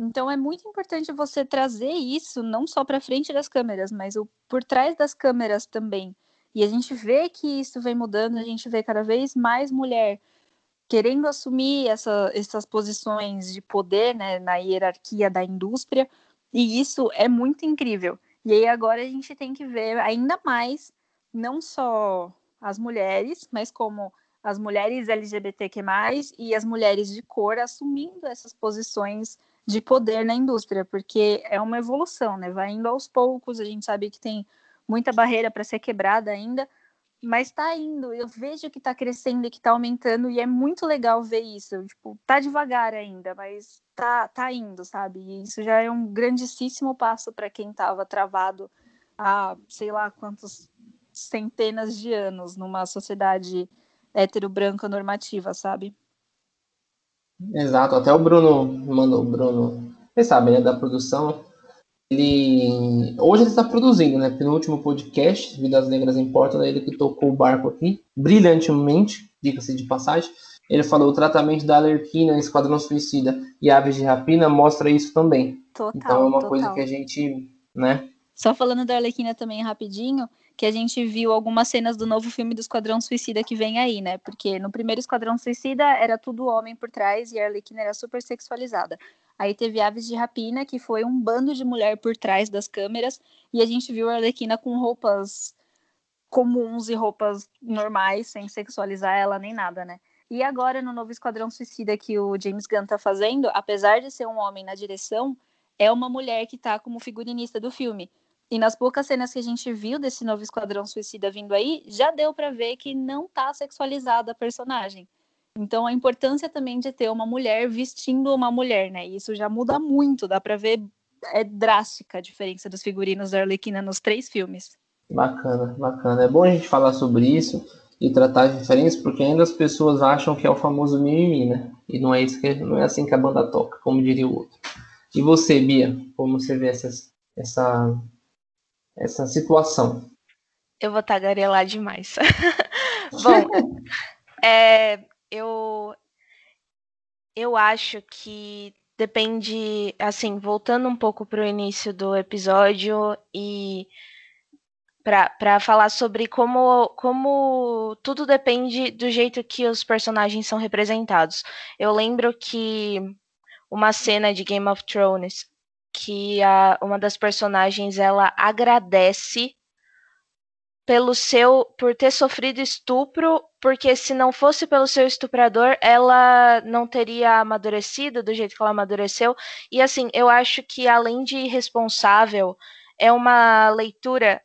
Então é muito importante você trazer isso não só para frente das câmeras, mas o por trás das câmeras também. E a gente vê que isso vem mudando, a gente vê cada vez mais mulher querendo assumir essa, essas posições de poder né, na hierarquia da indústria, e isso é muito incrível. E aí agora a gente tem que ver ainda mais, não só as mulheres, mas como as mulheres LGBTQ+, e as mulheres de cor assumindo essas posições de poder na indústria, porque é uma evolução, né? Vai indo aos poucos, a gente sabe que tem muita barreira para ser quebrada ainda, mas está indo, eu vejo que está crescendo e que está aumentando, e é muito legal ver isso. Tipo, tá devagar ainda, mas tá, tá indo, sabe? E isso já é um grandíssimo passo para quem estava travado há sei lá quantos centenas de anos numa sociedade hétero-branca normativa, sabe? Exato, até o Bruno, mano, o Bruno, você sabe, né, da produção, ele hoje ele está produzindo, né? No último podcast, Vidas Negras Importam, né, ele que tocou o barco aqui, brilhantemente, diga-se de passagem. Ele falou o tratamento da Alerquina, Esquadrão Suicida e Aves de Rapina mostra isso também. Total, então é uma total. coisa que a gente, né? Só falando da Arlequina também rapidinho, que a gente viu algumas cenas do novo filme do Esquadrão Suicida que vem aí, né? Porque no primeiro Esquadrão Suicida era tudo homem por trás e a Arlequina era super sexualizada. Aí teve Aves de Rapina, que foi um bando de mulher por trás das câmeras, e a gente viu a Arlequina com roupas comuns e roupas normais, sem sexualizar ela nem nada, né? E agora, no novo Esquadrão Suicida que o James Gunn tá fazendo, apesar de ser um homem na direção, é uma mulher que tá como figurinista do filme. E nas poucas cenas que a gente viu desse novo Esquadrão Suicida vindo aí, já deu para ver que não tá sexualizada a personagem. Então a importância também de ter uma mulher vestindo uma mulher, né? E isso já muda muito, dá para ver é drástica a diferença dos figurinos da Arlequina nos três filmes. Bacana, bacana. É bom a gente falar sobre isso e tratar as diferenças, porque ainda as pessoas acham que é o famoso mimimi, né? E não é isso que não é assim que a banda toca, como diria o outro. E você, Bia, como você vê essa essa essa situação? Eu vou tagarelar demais. Bom, é, eu eu acho que depende, assim, voltando um pouco para o início do episódio e para falar sobre como, como tudo depende do jeito que os personagens são representados. Eu lembro que uma cena de Game of Thrones que a, uma das personagens ela agradece pelo seu por ter sofrido estupro, porque se não fosse pelo seu estuprador, ela não teria amadurecido do jeito que ela amadureceu. E assim, eu acho que além de irresponsável, é uma leitura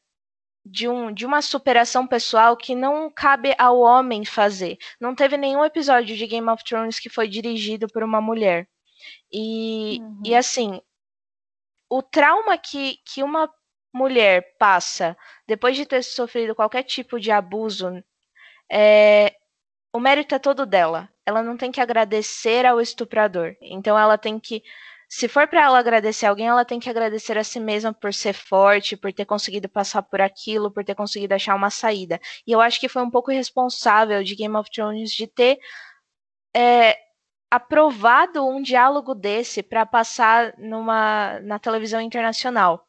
de, um, de uma superação pessoal que não cabe ao homem fazer. Não teve nenhum episódio de Game of Thrones que foi dirigido por uma mulher. E, uhum. e assim, o trauma que, que uma mulher passa depois de ter sofrido qualquer tipo de abuso, é, o mérito é todo dela. Ela não tem que agradecer ao estuprador. Então ela tem que se for para ela agradecer alguém, ela tem que agradecer a si mesma por ser forte, por ter conseguido passar por aquilo, por ter conseguido achar uma saída. E eu acho que foi um pouco irresponsável de Game of Thrones de ter é, aprovado um diálogo desse para passar numa, na televisão internacional.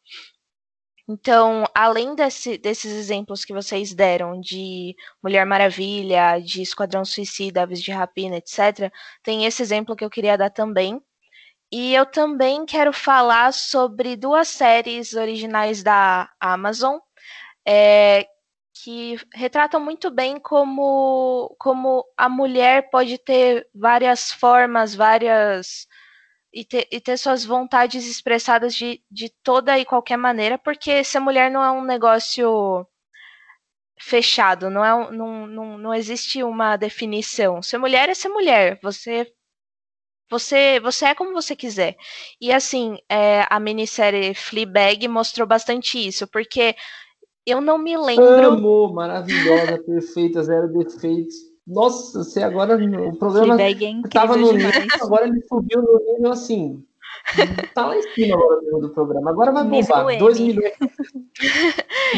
Então, além desse, desses exemplos que vocês deram de Mulher Maravilha, de Esquadrão Suicida, Aves de Rapina, etc., tem esse exemplo que eu queria dar também, e eu também quero falar sobre duas séries originais da Amazon, é, que retratam muito bem como, como a mulher pode ter várias formas, várias. E ter, e ter suas vontades expressadas de, de toda e qualquer maneira, porque ser mulher não é um negócio fechado, não, é, não, não, não existe uma definição. Ser mulher é ser mulher. Você você, você é como você quiser. E assim, é, a minissérie Fleabag mostrou bastante isso, porque eu não me lembro. Amo, maravilhosa, perfeita, zero defeitos. Nossa, você agora o programa estava é no nível, agora ele subiu no nível assim, Tá lá em cima agora do programa. Agora vai bombar. 2 milhões.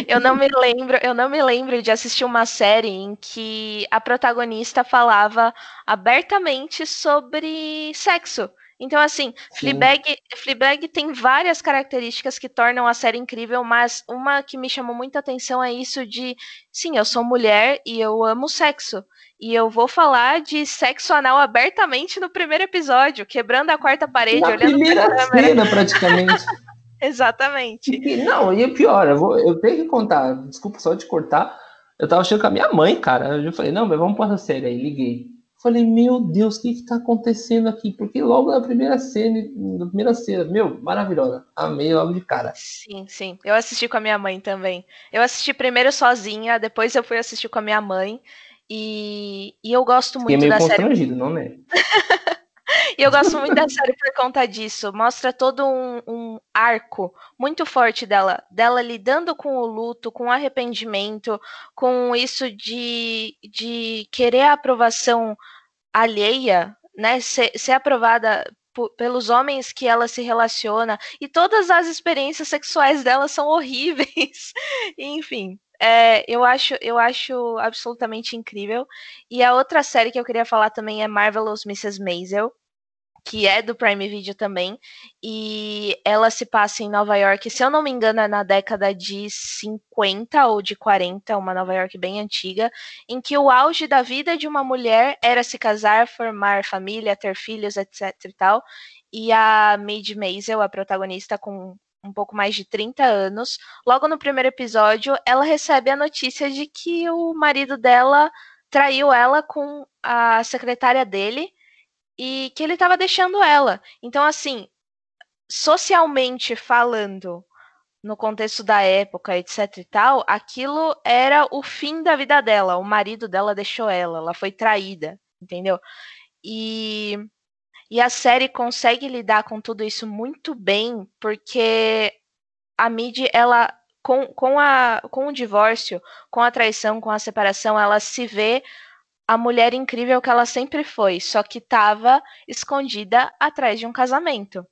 eu não me lembro, eu não me lembro de assistir uma série em que a protagonista falava abertamente sobre sexo. Então, assim, Fleabag, Fleabag tem várias características que tornam a série incrível, mas uma que me chamou muita atenção é isso de, sim, eu sou mulher e eu amo sexo. E eu vou falar de sexo anal abertamente no primeiro episódio, quebrando a quarta parede, Na olhando primeira pra câmera. cena, praticamente. Exatamente. E, não, e pior, eu, vou, eu tenho que contar, desculpa só de cortar, eu tava achando com a minha mãe, cara. Eu falei, não, mas vamos pôr essa série aí, liguei. Falei, meu Deus, o que que tá acontecendo aqui? Porque logo na primeira cena, na primeira cena, meu, maravilhosa. Amei logo de cara. Sim, sim. Eu assisti com a minha mãe também. Eu assisti primeiro sozinha, depois eu fui assistir com a minha mãe. E, e eu gosto muito Fiquei meio da série. não né? e eu gosto muito da série por conta disso. Mostra todo um, um, arco muito forte dela, dela lidando com o luto, com o arrependimento, com isso de, de querer a aprovação alheia, né? Ser, ser aprovada pelos homens que ela se relaciona e todas as experiências sexuais dela são horríveis. Enfim, é, eu, acho, eu acho absolutamente incrível. E a outra série que eu queria falar também é Marvelous Mrs. Maisel, que é do Prime Video também, e ela se passa em Nova York, se eu não me engano, é na década de 50 ou de 40, uma Nova York bem antiga, em que o auge da vida de uma mulher era se casar, formar família, ter filhos, etc e tal. E a Maid Maisel, a protagonista com um pouco mais de 30 anos, logo no primeiro episódio, ela recebe a notícia de que o marido dela traiu ela com a secretária dele e que ele estava deixando ela. Então, assim, socialmente falando, no contexto da época, etc e tal, aquilo era o fim da vida dela. O marido dela deixou ela, ela foi traída, entendeu? E e a série consegue lidar com tudo isso muito bem, porque a Mid, ela com, com, a, com o divórcio, com a traição, com a separação, ela se vê a mulher incrível que ela sempre foi, só que estava escondida atrás de um casamento.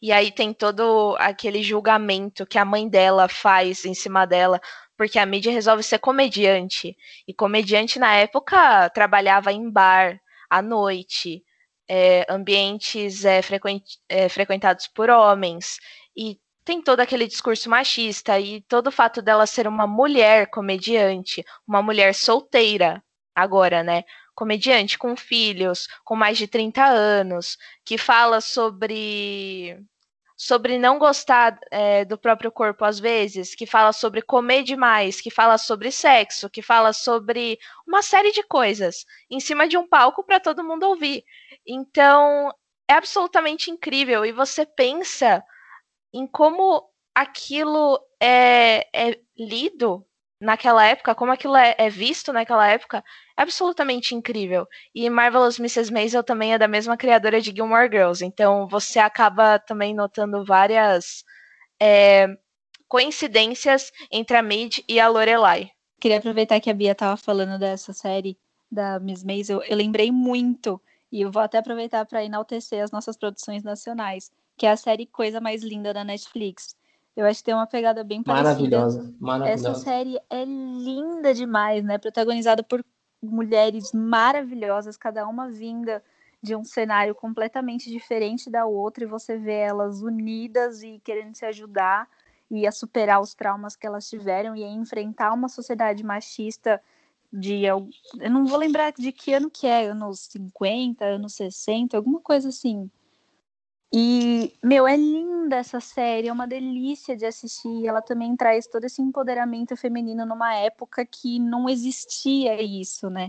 E aí tem todo aquele julgamento que a mãe dela faz em cima dela, porque a mídia resolve ser comediante. E comediante na época trabalhava em bar à noite, é, ambientes é, frequent, é, frequentados por homens, e tem todo aquele discurso machista, e todo o fato dela ser uma mulher comediante, uma mulher solteira, agora, né? Comediante com filhos, com mais de 30 anos, que fala sobre sobre não gostar é, do próprio corpo às vezes, que fala sobre comer demais, que fala sobre sexo, que fala sobre uma série de coisas em cima de um palco para todo mundo ouvir. Então é absolutamente incrível e você pensa em como aquilo é, é lido naquela época, como aquilo é, é, visto naquela época, é absolutamente incrível. E Marvelous Mrs. Maisel também é da mesma criadora de Gilmore Girls, então você acaba também notando várias é, coincidências entre a Mid e a Lorelai. Queria aproveitar que a Bia estava falando dessa série da Miss Maisel, eu lembrei muito, e eu vou até aproveitar para enaltecer as nossas produções nacionais, que é a série Coisa Mais Linda da Netflix eu acho que tem uma pegada bem parecida. Maravilhosa, maravilhosa. Essa série é linda demais, né? Protagonizada por mulheres maravilhosas, cada uma vinda de um cenário completamente diferente da outra, e você vê elas unidas e querendo se ajudar e a superar os traumas que elas tiveram e a enfrentar uma sociedade machista de eu não vou lembrar de que ano que é, anos 50, anos 60, alguma coisa assim. E, meu, é linda essa série, é uma delícia de assistir. Ela também traz todo esse empoderamento feminino numa época que não existia isso, né?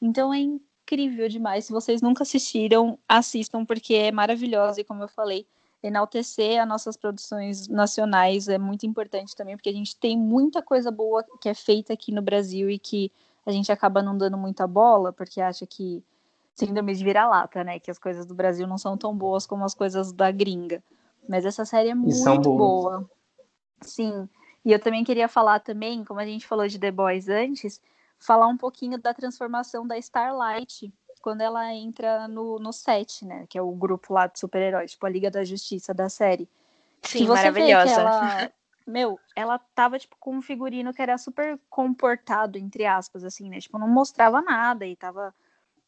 Então é incrível demais. Se vocês nunca assistiram, assistam, porque é maravilhosa. E como eu falei, enaltecer as nossas produções nacionais é muito importante também, porque a gente tem muita coisa boa que é feita aqui no Brasil e que a gente acaba não dando muita bola, porque acha que síndrome de vira-lata, né? Que as coisas do Brasil não são tão boas como as coisas da gringa. Mas essa série é muito boa. Sim. E eu também queria falar também, como a gente falou de The Boys antes, falar um pouquinho da transformação da Starlight quando ela entra no, no set, né? Que é o grupo lá de super-heróis, tipo a Liga da Justiça da série. Sim, maravilhosa. Ela, meu, ela tava, tipo, com um figurino que era super comportado, entre aspas, assim, né? Tipo, não mostrava nada e tava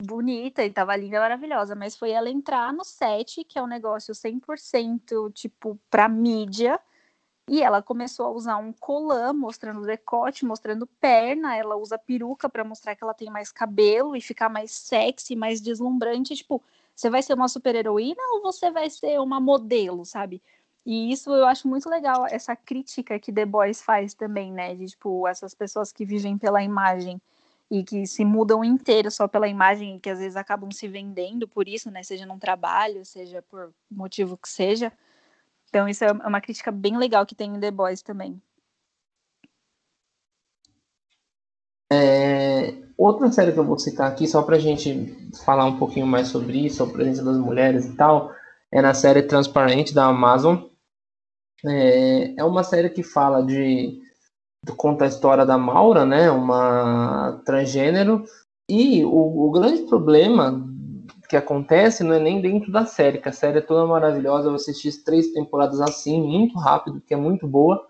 bonita e tava linda, maravilhosa, mas foi ela entrar no set, que é um negócio 100% tipo pra mídia, e ela começou a usar um colã mostrando decote, mostrando perna, ela usa peruca para mostrar que ela tem mais cabelo e ficar mais sexy, mais deslumbrante, tipo, você vai ser uma super-heroína ou você vai ser uma modelo, sabe? E isso eu acho muito legal, essa crítica que The Boys faz também, né? De, tipo, essas pessoas que vivem pela imagem e que se mudam inteiro só pela imagem e que às vezes acabam se vendendo por isso, né? Seja num trabalho, seja por motivo que seja. Então isso é uma crítica bem legal que tem em The Boys também. É, outra série que eu vou citar aqui, só pra gente falar um pouquinho mais sobre isso, a presença das mulheres e tal, é na série Transparente da Amazon. É, é uma série que fala de conta a história da Maura, né, uma transgênero, e o, o, grande problema que acontece não é nem dentro da série, que a série é toda maravilhosa, eu assisti três temporadas assim, muito rápido, que é muito boa,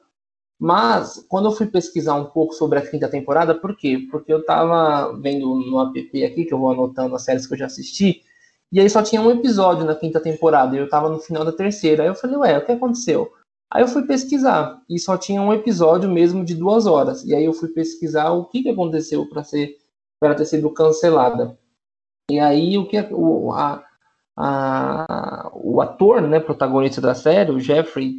mas quando eu fui pesquisar um pouco sobre a quinta temporada, por quê? Porque eu tava vendo no app aqui, que eu vou anotando as séries que eu já assisti, e aí só tinha um episódio na quinta temporada, e eu tava no final da terceira, aí eu falei, ué, o que aconteceu? Aí eu fui pesquisar e só tinha um episódio mesmo de duas horas. E aí eu fui pesquisar o que, que aconteceu para ser para ter sido cancelada. E aí o que o, a, a, o ator, né, protagonista da série, o Jeffrey,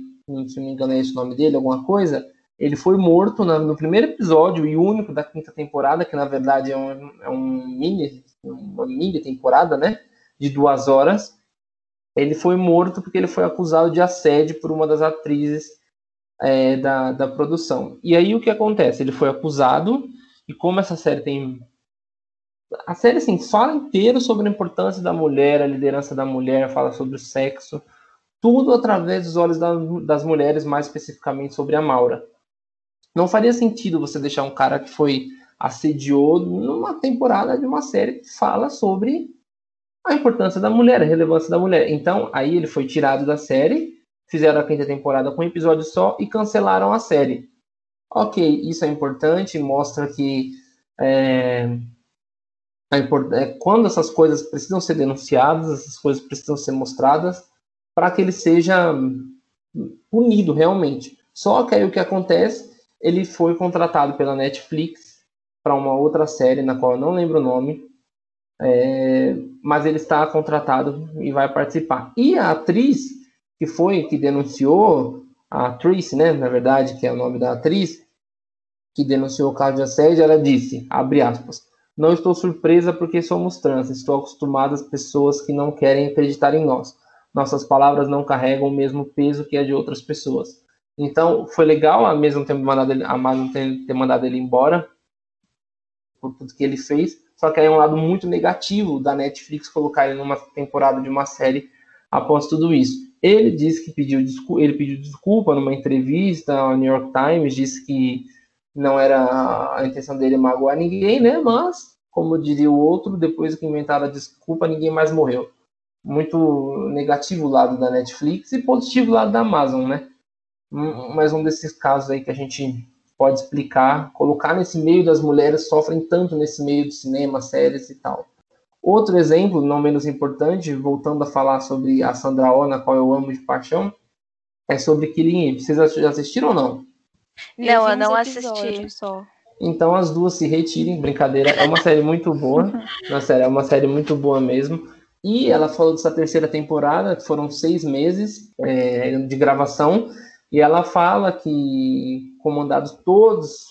se não me engano é esse o nome dele, alguma coisa, ele foi morto na, no primeiro episódio e único da quinta temporada, que na verdade é um, é um mini, uma mini temporada, né, de duas horas ele foi morto porque ele foi acusado de assédio por uma das atrizes é, da, da produção. E aí o que acontece? Ele foi acusado, e como essa série tem. A série assim, fala inteiro sobre a importância da mulher, a liderança da mulher, fala sobre o sexo, tudo através dos olhos da, das mulheres, mais especificamente sobre a Maura. Não faria sentido você deixar um cara que foi assediou numa temporada de uma série que fala sobre a importância da mulher, a relevância da mulher. Então, aí ele foi tirado da série, fizeram a quinta temporada com um episódio só e cancelaram a série. Ok, isso é importante, mostra que é, é quando essas coisas precisam ser denunciadas, essas coisas precisam ser mostradas, para que ele seja punido realmente. Só que aí o que acontece, ele foi contratado pela Netflix para uma outra série, na qual eu não lembro o nome, é, mas ele está contratado e vai participar. E a atriz que foi, que denunciou, a atriz, né, na verdade, que é o nome da atriz, que denunciou o caso de assédio, ela disse, abre aspas, não estou surpresa porque somos trans, estou acostumada às pessoas que não querem acreditar em nós. Nossas palavras não carregam o mesmo peso que a de outras pessoas. Então, foi legal a mesma ter mandado ele, a Amazon ter, ter mandado ele embora, por tudo que ele fez, só que aí é um lado muito negativo da Netflix colocar ele numa temporada de uma série após tudo isso. Ele disse que pediu desculpa, ele pediu desculpa numa entrevista ao New York Times, disse que não era a intenção dele magoar ninguém, né? Mas, como diria o outro, depois que inventaram a desculpa, ninguém mais morreu. Muito negativo o lado da Netflix e positivo o lado da Amazon, né? Mais um desses casos aí que a gente pode explicar, colocar nesse meio das mulheres sofrem tanto nesse meio do cinema, séries e tal. Outro exemplo, não menos importante, voltando a falar sobre a Sandra Oh, na qual eu amo de paixão, é sobre Killing Eve. Vocês já assistiram ou não? Não, eu, eu não assisti. Só. Então as duas se retirem, brincadeira. É uma série muito boa. Na série, é uma série muito boa mesmo. E ela falou dessa terceira temporada, que foram seis meses é, de gravação. E ela fala que comandados todos,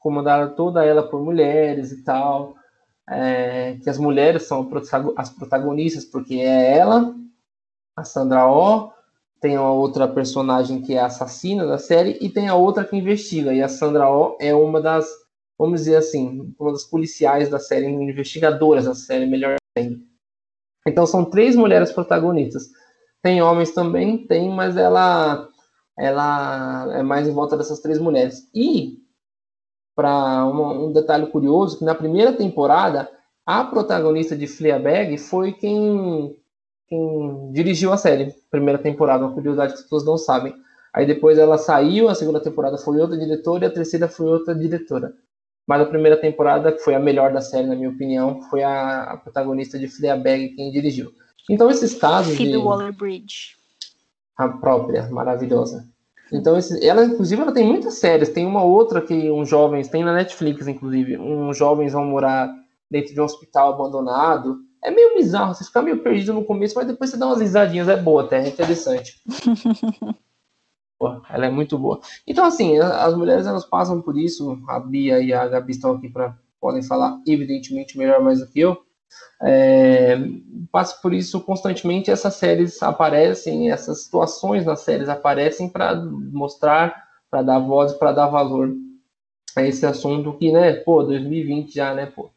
comandaram toda ela por mulheres e tal, é, que as mulheres são as protagonistas, porque é ela, a Sandra Oh, tem uma outra personagem que é assassina da série, e tem a outra que investiga, e a Sandra Oh é uma das, vamos dizer assim, uma das policiais da série, investigadoras da série, melhor dizendo. Então são três mulheres protagonistas. Tem homens também, tem, mas ela ela é mais em volta dessas três mulheres. E, para um, um, detalhe curioso, que na primeira temporada, a protagonista de Fleabag foi quem, quem dirigiu a série, primeira temporada, uma curiosidade que as pessoas não sabem. Aí depois ela saiu, a segunda temporada foi outra diretora e a terceira foi outra diretora. Mas a primeira temporada, que foi a melhor da série, na minha opinião, foi a, a protagonista de Fleabag quem dirigiu. Então esses casos Phoebe de... Waller-Bridge a própria, maravilhosa. Então, esse, ela, inclusive, ela tem muitas séries. Tem uma outra que uns jovens, tem na Netflix, inclusive, uns jovens vão morar dentro de um hospital abandonado. É meio bizarro, você fica meio perdido no começo, mas depois você dá umas risadinhas, é boa até, é interessante. Pô, ela é muito boa. Então, assim, as mulheres elas passam por isso. A Bia e a Gabi estão aqui para podem falar, evidentemente, melhor mais do que eu. É, passo por isso constantemente. Essas séries aparecem, essas situações nas séries aparecem para mostrar, para dar voz, para dar valor a esse assunto que, né, pô, 2020 já, né, pô.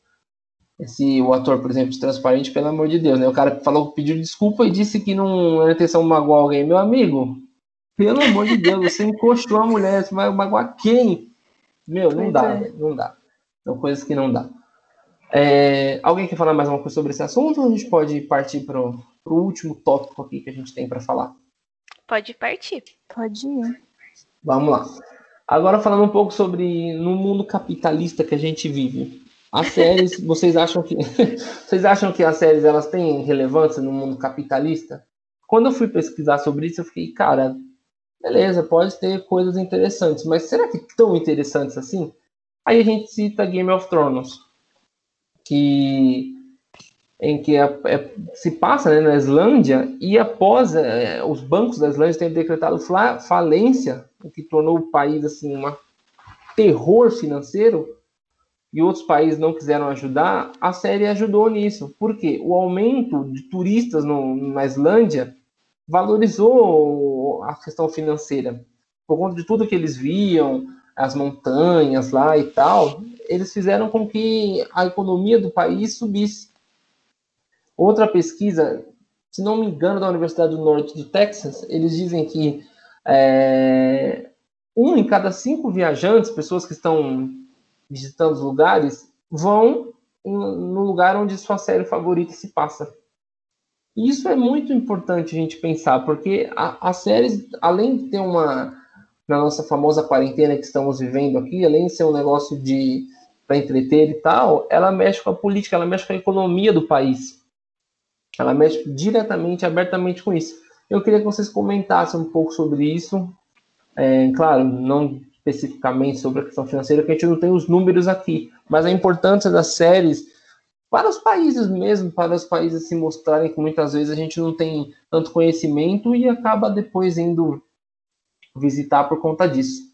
Esse, o ator, por exemplo, de Transparente, pelo amor de Deus, né? O cara falou, pediu desculpa e disse que não era intenção magoar alguém. Meu amigo, pelo amor de Deus, você encoxou a mulher, você vai magoar quem? Meu, não dá, é. não dá. São coisas que não dá. É, alguém quer falar mais uma coisa sobre esse assunto ou a gente pode partir para o último tópico aqui que a gente tem para falar? Pode partir. Pode ir. Vamos lá. Agora falando um pouco sobre no mundo capitalista que a gente vive. As séries, vocês acham que vocês acham que as séries elas têm relevância no mundo capitalista? Quando eu fui pesquisar sobre isso, eu fiquei, cara, beleza, pode ter coisas interessantes, mas será que tão interessantes assim? Aí a gente cita Game of Thrones que em que é, é, se passa né, na Islândia e após é, os bancos da Islândia terem decretado falência, o que tornou o país assim um terror financeiro e outros países não quiseram ajudar, a série ajudou nisso. Por quê? O aumento de turistas no, na Islândia valorizou a questão financeira. Por conta de tudo que eles viam, as montanhas lá e tal, eles fizeram com que a economia do país subisse. Outra pesquisa, se não me engano, da Universidade do Norte do Texas, eles dizem que é, um em cada cinco viajantes, pessoas que estão visitando os lugares, vão no lugar onde sua série favorita se passa. E isso é muito importante a gente pensar, porque as séries, além de ter uma, na nossa famosa quarentena que estamos vivendo aqui, além de ser um negócio de para entreter e tal, ela mexe com a política, ela mexe com a economia do país. Ela mexe diretamente, abertamente com isso. Eu queria que vocês comentassem um pouco sobre isso. É, claro, não especificamente sobre a questão financeira, porque a gente não tem os números aqui, mas a importância das séries para os países mesmo, para os países se mostrarem que muitas vezes a gente não tem tanto conhecimento e acaba depois indo visitar por conta disso.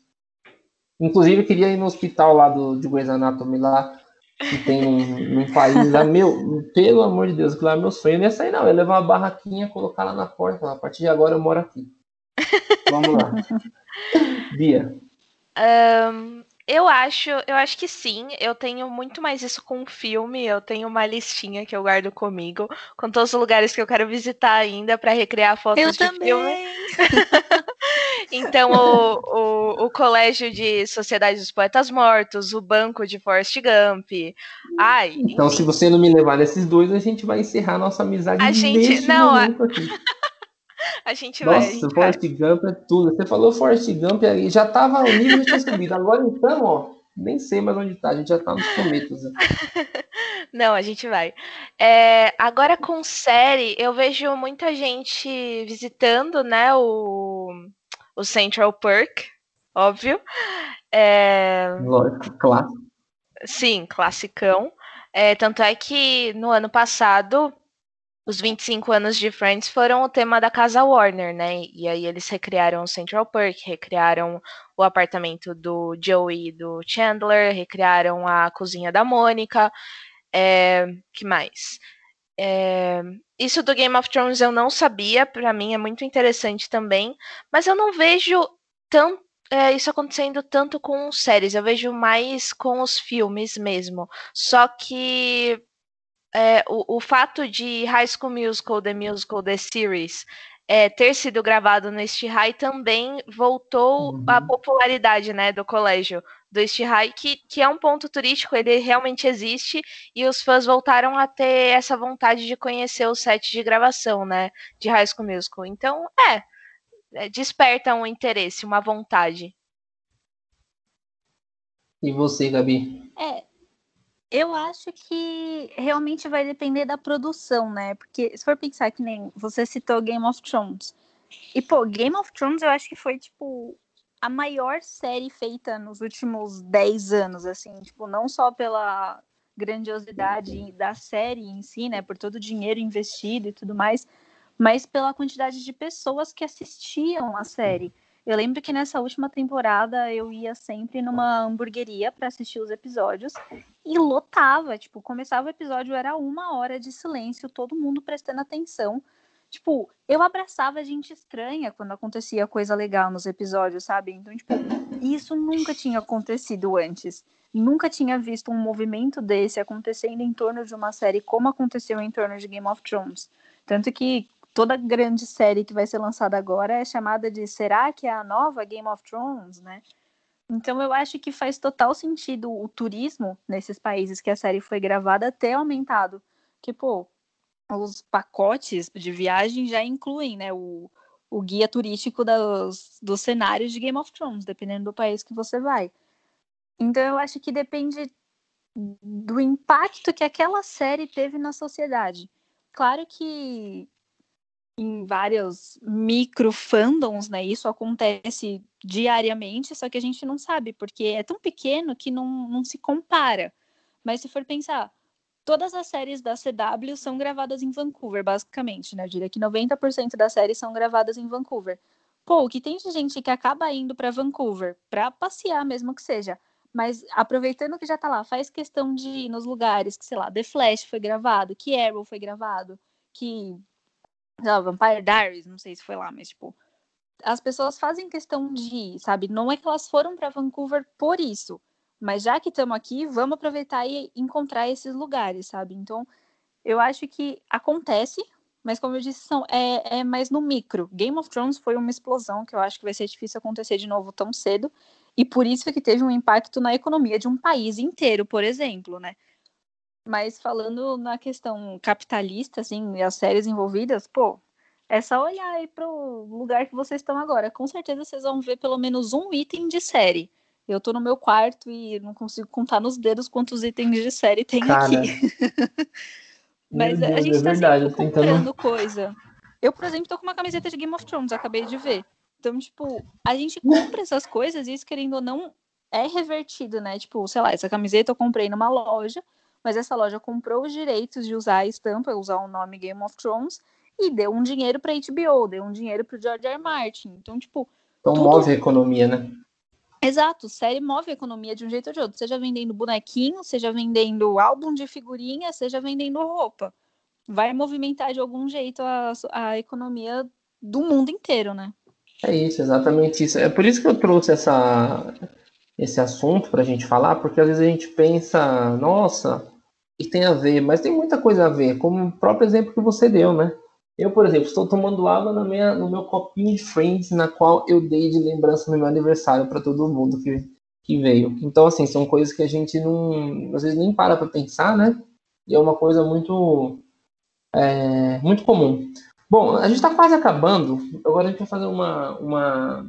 Inclusive, eu queria ir no hospital lá do, de Grey's Anatomy, lá, que tem num, num país lá, meu, pelo amor de Deus, que lá é meu sonho. Eu não ia sair, não, eu ia levar uma barraquinha, colocar lá na porta, a partir de agora eu moro aqui. Vamos lá. Bia. Um, eu acho, eu acho que sim. Eu tenho muito mais isso com filme. Eu tenho uma listinha que eu guardo comigo, com todos os lugares que eu quero visitar ainda para recriar fotos eu de também. filme. então, o, o, o, Colégio de Sociedade dos Poetas Mortos, o Banco de Forrest Gump. Ai, então, enfim. se você não me levar nesses dois, a gente vai encerrar nossa amizade. A gente não. A... A gente Nossa, vai. Nossa, Forrest Gump é tudo. Você falou Forrest Gump aí, já tava o nível de tinha subido. Agora então, ó, nem sei mais onde tá, a gente já tá nos cometos. Né? Não, a gente vai. É, agora com série, eu vejo muita gente visitando, né, o, o Central Perk, óbvio. É... Lógico, clássico. Sim, classicão. É, tanto é que no ano passado os 25 anos de Friends foram o tema da casa Warner, né? E aí eles recriaram o Central Park, recriaram o apartamento do Joey e do Chandler, recriaram a cozinha da Mônica. É, que mais? É, isso do Game of Thrones eu não sabia, para mim é muito interessante também, mas eu não vejo tanto é, isso acontecendo tanto com séries, eu vejo mais com os filmes mesmo. Só que é, o, o, fato de High School Musical, The Musical, The Series, é, ter sido gravado no East High também voltou uhum. a popularidade né, do colégio do East High, que, que é um ponto turístico, ele realmente existe, e os fãs voltaram a ter essa vontade de conhecer o set de gravação né, de High School Musical. Então, é, é desperta um interesse, uma vontade. E você, Gabi? É, eu acho que realmente vai depender da produção, né? Porque se for pensar que nem você citou Game of Thrones. E, pô, Game of Thrones eu acho que foi, tipo, a maior série feita nos últimos 10 anos, assim, tipo, não só pela grandiosidade da série em si, né, por todo o dinheiro investido e tudo mais, mas pela quantidade de pessoas que assistiam a série. Eu lembro que nessa última temporada eu ia sempre numa hamburgueria para assistir os episódios e lotava. Tipo, começava o episódio, era uma hora de silêncio, todo mundo prestando atenção. Tipo, eu abraçava gente estranha quando acontecia coisa legal nos episódios, sabe? Então, tipo, isso nunca tinha acontecido antes. Nunca tinha visto um movimento desse acontecendo em torno de uma série como aconteceu em torno de Game of Thrones. Tanto que toda grande série que vai ser lançada agora é chamada de será que é a nova Game of Thrones, né? Então eu acho que faz total sentido o turismo nesses países que a série foi gravada ter aumentado. Que, pô, os pacotes de viagem já incluem, né, o, o guia turístico dos, dos cenários de Game of Thrones, dependendo do país que você vai. Então eu acho que depende do impacto que aquela série teve na sociedade. Claro que em vários micro fandoms, né? Isso acontece diariamente, só que a gente não sabe, porque é tão pequeno que não, não se compara. Mas se for pensar, todas as séries da CW são gravadas em Vancouver, basicamente, né? Eu diria que 90% das séries são gravadas em Vancouver. Pô, que tem de gente que acaba indo para Vancouver para passear, mesmo que seja, mas aproveitando que já tá lá, faz questão de ir nos lugares que, sei lá, The Flash foi gravado, que Arrow foi gravado, que lá, Vampire Diaries, não sei se foi lá, mas tipo, as pessoas fazem questão de ir, sabe? Não é que elas foram para Vancouver por isso, mas já que estamos aqui, vamos aproveitar e encontrar esses lugares, sabe? Então, eu acho que acontece, mas como eu disse, são, é, é mais no micro. Game of Thrones foi uma explosão que eu acho que vai ser difícil acontecer de novo tão cedo, e por isso que teve um impacto na economia de um país inteiro, por exemplo, né? Mas falando na questão capitalista, assim, as séries envolvidas, pô, é só olhar aí pro lugar que vocês estão agora. Com certeza vocês vão ver pelo menos um item de série. Eu tô no meu quarto e não consigo contar nos dedos quantos itens de série tem Cara, aqui. Mas Meu a Deus, gente é tá verdade, sempre eu tentando- comprando coisa. Eu, por exemplo, tô com uma camiseta de Game of Thrones, acabei de ver. Então, tipo, a gente compra essas coisas e isso, querendo ou não, é revertido, né? Tipo, sei lá, essa camiseta eu comprei numa loja, mas essa loja comprou os direitos de usar a estampa, usar o nome Game of Thrones, e deu um dinheiro pra HBO, deu um dinheiro pro George R. R. Martin. Então, tipo, Então tudo- move a economia, né? Exato, série move a economia de um jeito ou de outro, seja vendendo bonequinho, seja vendendo álbum de figurinha, seja vendendo roupa. Vai movimentar de algum jeito a, a economia do mundo inteiro, né? É isso, exatamente isso. É por isso que eu trouxe essa, esse assunto para a gente falar, porque às vezes a gente pensa, nossa, e tem a ver, mas tem muita coisa a ver, como o próprio exemplo que você deu, né? Eu, por exemplo, estou tomando água na minha, no meu copinho de Friends, na qual eu dei de lembrança no meu aniversário para todo mundo que, que veio. Então, assim, são coisas que a gente não, às vezes nem para para pensar, né? E é uma coisa muito, é, muito comum. Bom, a gente está quase acabando. Agora a gente vai fazer uma, uma,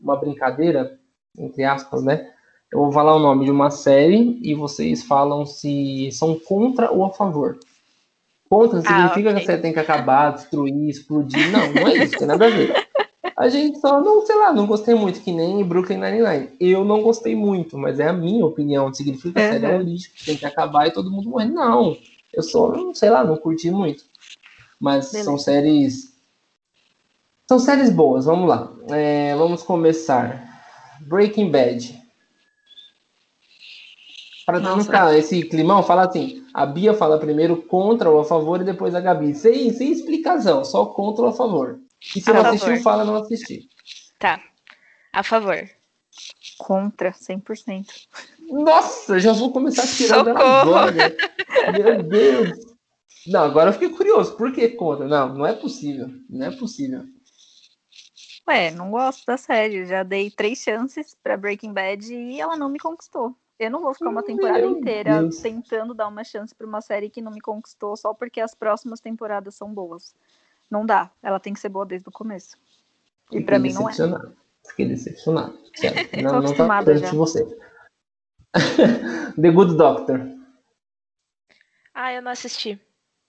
uma brincadeira, entre aspas, né? Eu vou falar o nome de uma série e vocês falam se são contra ou a favor. Contra significa ok. que a série tem que acabar, destruir, explodir. Não, não é isso, tem nada a ver. A gente só, não, sei lá, não gostei muito, que nem Brooklyn Nine-Nine. Eu não gostei muito, mas é a minha opinião. Significa que a série é um lixo, que tem que acabar e todo mundo morrer. Não, eu só, não sei lá, não curti muito. Mas Beleza. são séries. São séries boas, vamos lá. É, vamos começar. Breaking Bad. Para não ficar esse climão, fala assim: a Bia fala primeiro contra ou a favor e depois a Gabi. Sem, sem explicação, só contra ou a favor. E se A não favor. assistiu, fala não assistir. Tá. A favor. Contra, 100%. Nossa, já vou começar tirando Socorro! agora. Meu Deus. Não, agora eu fiquei curioso. Por que contra? Não, não é possível. Não é possível. Ué, não gosto da série. Já dei três chances pra Breaking Bad e ela não me conquistou. Eu não vou ficar uma Meu temporada inteira Deus. tentando dar uma chance pra uma série que não me conquistou só porque as próximas temporadas são boas. Não dá. Ela tem que ser boa desde o começo. E pra mim não é. decepcionado. Fiquei decepcionado. Sério. Tô Não, não tá acostumada perto já. de você. The Good Doctor. Ah, eu não assisti.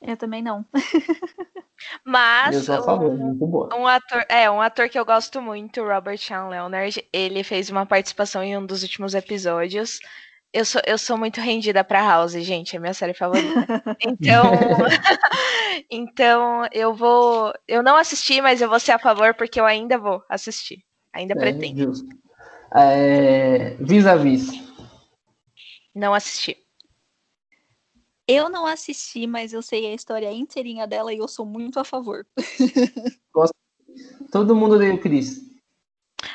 Eu também não. Mas Eu sou a favor, muito boa. um ator, é, um ator que eu gosto muito, Robert Sean Leonard, ele fez uma participação em um dos últimos episódios. Eu sou, eu sou muito rendida pra House, gente, é minha série favorita. Então, então eu vou, eu não assisti, mas eu vou ser a favor porque eu ainda vou assistir. Ainda É, pretendo. justo. É, Vis-a-vis. Não assisti. Eu não assisti, mas eu sei a história inteirinha dela e eu sou muito a favor. Todo mundo odeia o Chris.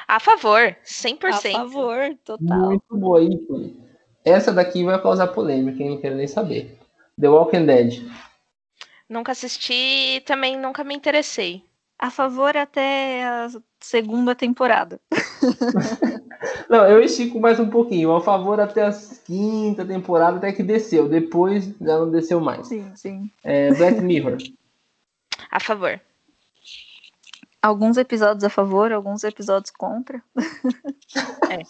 A favor, A 100%. favor, total. Muito boa, ícone. Essa daqui vai causar polêmica, hein? Não quero nem saber. The Walking Dead. Nunca assisti e também nunca me interessei. A favor até a segunda temporada. Não, eu estico mais um pouquinho. A favor até a quinta temporada, até que desceu. Depois já não desceu mais. Sim, sim. É, Black Mirror. A favor. Alguns episódios a favor, alguns episódios contra. É.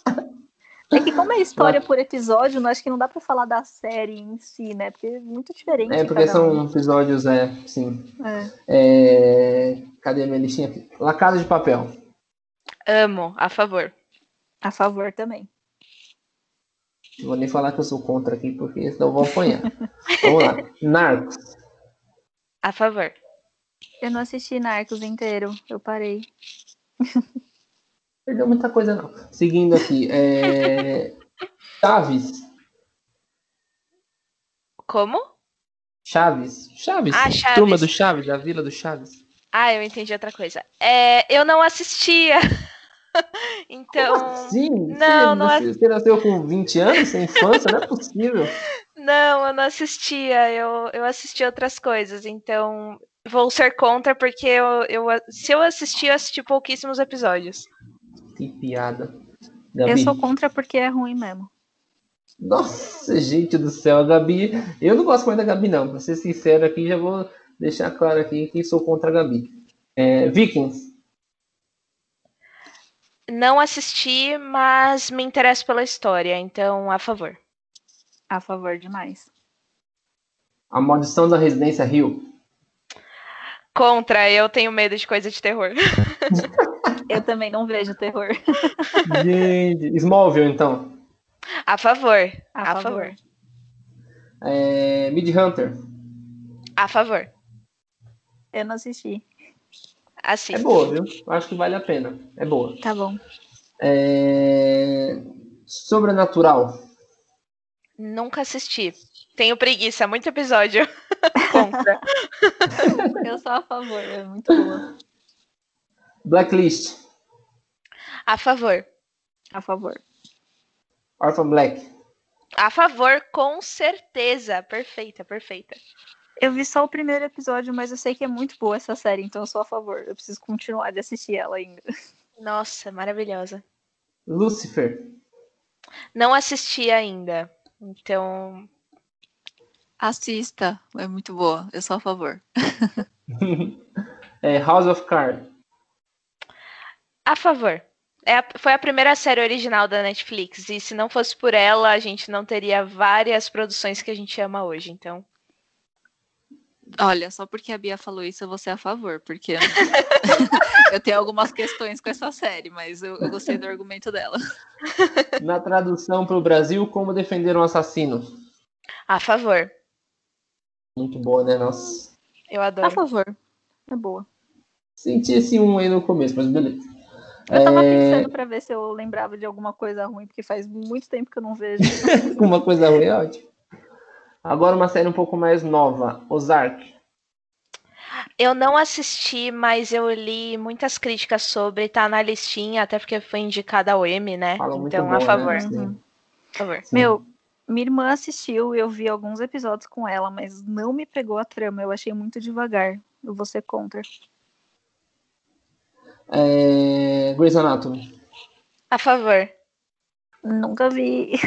que como é história por episódio, não acho que não dá pra falar da série em si, né? Porque é muito diferente. É, porque cada um. são episódios, é, sim. É. É, cadê a minha listinha aqui? La Casa de Papel. Amo, a favor. A favor também. Não vou nem falar que eu sou contra aqui, porque senão eu vou apanhar. Vamos lá. Narcos. A favor. Eu não assisti Narcos inteiro, eu parei. Perdeu muita coisa, não. Seguindo aqui. É... Chaves. Como? Chaves. Chaves. Ah, Chaves. Turma do Chaves, da Vila do Chaves. Ah, eu entendi outra coisa. É, eu não assistia. então. Sim, Não, não é- você, você nasceu com 20 anos, sem infância, não é possível. Não, eu não assistia. Eu, eu assistia outras coisas. Então, vou ser contra, porque eu, eu, se eu assistir, eu assisti pouquíssimos episódios. Que piada. Eu Gabi. sou contra porque é ruim mesmo. Nossa, gente do céu, a Gabi. Eu não gosto mais da Gabi, não. Pra ser sincero aqui, já vou deixar claro aqui que sou contra a Gabi. É, Vikings. Não assisti, mas me interesso pela história, então a favor. A favor demais. A Maldição da Residência Rio. Contra, eu tenho medo de coisa de terror. eu também não vejo terror. Gente, Smallville, então. A favor. A, a favor. favor. É, Mid Hunter. A favor. Eu não assisti. Assista. É boa, viu? Acho que vale a pena. É boa. Tá bom. É... Sobrenatural. Nunca assisti. Tenho preguiça, muito episódio. Contra. Eu sou a favor, é muito boa. Blacklist. A favor. A favor. Orphan Black. A favor, com certeza. Perfeita, perfeita. Eu vi só o primeiro episódio, mas eu sei que é muito boa essa série, então eu sou a favor. Eu preciso continuar de assistir ela ainda. Nossa, maravilhosa. Lucifer. Não assisti ainda. Então. Assista, é muito boa. Eu sou a favor. é, House of Cards. A favor. É a, foi a primeira série original da Netflix. E se não fosse por ela, a gente não teria várias produções que a gente ama hoje. Então. Olha, só porque a Bia falou isso, eu vou ser a favor, porque eu tenho algumas questões com essa série, mas eu, eu gostei do argumento dela. Na tradução para o Brasil, como defender um assassino? A favor. Muito boa, né? Nossa. Eu adoro. A favor. É boa. Senti esse um aí no começo, mas beleza. Eu tava é... pensando pra ver se eu lembrava de alguma coisa ruim, porque faz muito tempo que eu não vejo. uma coisa ruim é ótimo. Agora uma série um pouco mais nova, Ozark. Eu não assisti, mas eu li muitas críticas sobre, tá na listinha, até porque foi indicada ao M, né? Fala então, bom, a favor. Né? Uhum. A favor. Sim. Meu, minha irmã assistiu, eu vi alguns episódios com ela, mas não me pegou a trama, eu achei muito devagar. Eu vou ser contra. É... Grey's Anatomy. A favor. Nunca vi.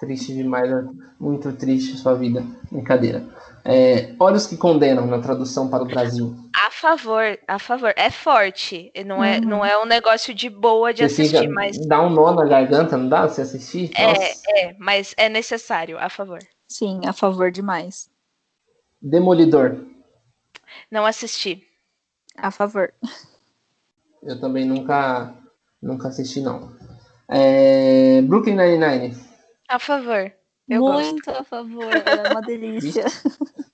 Triste demais, né? muito triste sua vida. Brincadeira. É, Olhos que condenam na tradução para o Brasil. A favor, a favor. É forte. Não é, uhum. não é um negócio de boa de Você assistir, fica, mas. Dá um nó na garganta, não dá? Se assistir? É, Nossa. é, mas é necessário, a favor. Sim, a favor demais. Demolidor. Não assisti. A favor. Eu também nunca, nunca assisti, não. É, Brooklyn Nine-Nine. A favor. Eu Muito gosto. a favor, é uma delícia.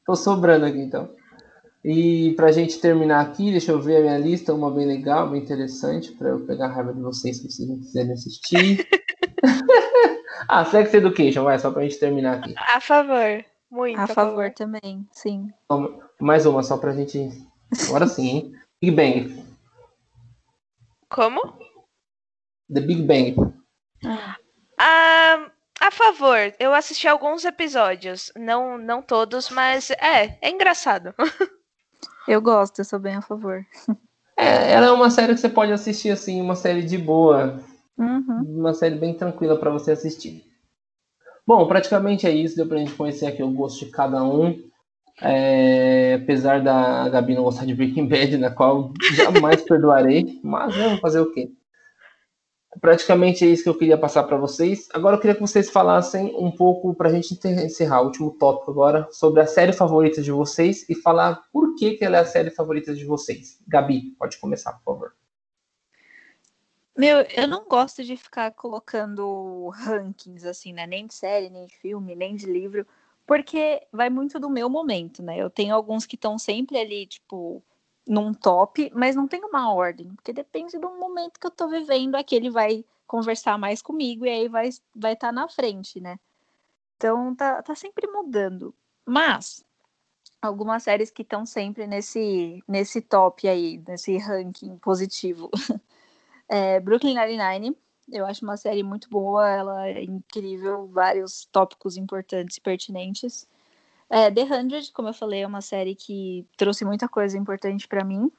Tô sobrando aqui, então. E pra gente terminar aqui, deixa eu ver a minha lista, uma bem legal, bem interessante, para eu pegar a raiva de vocês se vocês não quiserem assistir. ah, Sex Education, vai, só pra gente terminar aqui. A favor. Muito. A favor também, sim. Mais uma, só pra gente. Agora sim, hein? Big Bang. Como? The Big Bang. Ah, a favor. Eu assisti alguns episódios. Não, não todos, mas é, é engraçado. Eu gosto, eu sou bem a favor. É, ela é uma série que você pode assistir assim, uma série de boa. Uhum. Uma série bem tranquila para você assistir. Bom, praticamente é isso. Deu pra gente conhecer aqui o gosto de cada um. É, apesar da Gabi não gostar de Breaking Bad, na qual jamais perdoarei, mas vamos fazer o quê? Praticamente é isso que eu queria passar para vocês. Agora eu queria que vocês falassem um pouco, para a gente encerrar o último tópico agora, sobre a série favorita de vocês e falar por que, que ela é a série favorita de vocês. Gabi, pode começar, por favor. Meu, eu não gosto de ficar colocando rankings assim, né? Nem de série, nem de filme, nem de livro, porque vai muito do meu momento, né? Eu tenho alguns que estão sempre ali, tipo, num top, mas não tem uma ordem, porque depende do momento que eu tô vivendo, aquele vai conversar mais comigo e aí vai vai estar tá na frente, né? Então tá, tá sempre mudando. Mas algumas séries que estão sempre nesse nesse top aí, nesse ranking positivo. É, Brooklyn Nine-Nine, eu acho uma série muito boa, ela é incrível, vários tópicos importantes e pertinentes. É, The Hundred, como eu falei, é uma série que trouxe muita coisa importante para mim.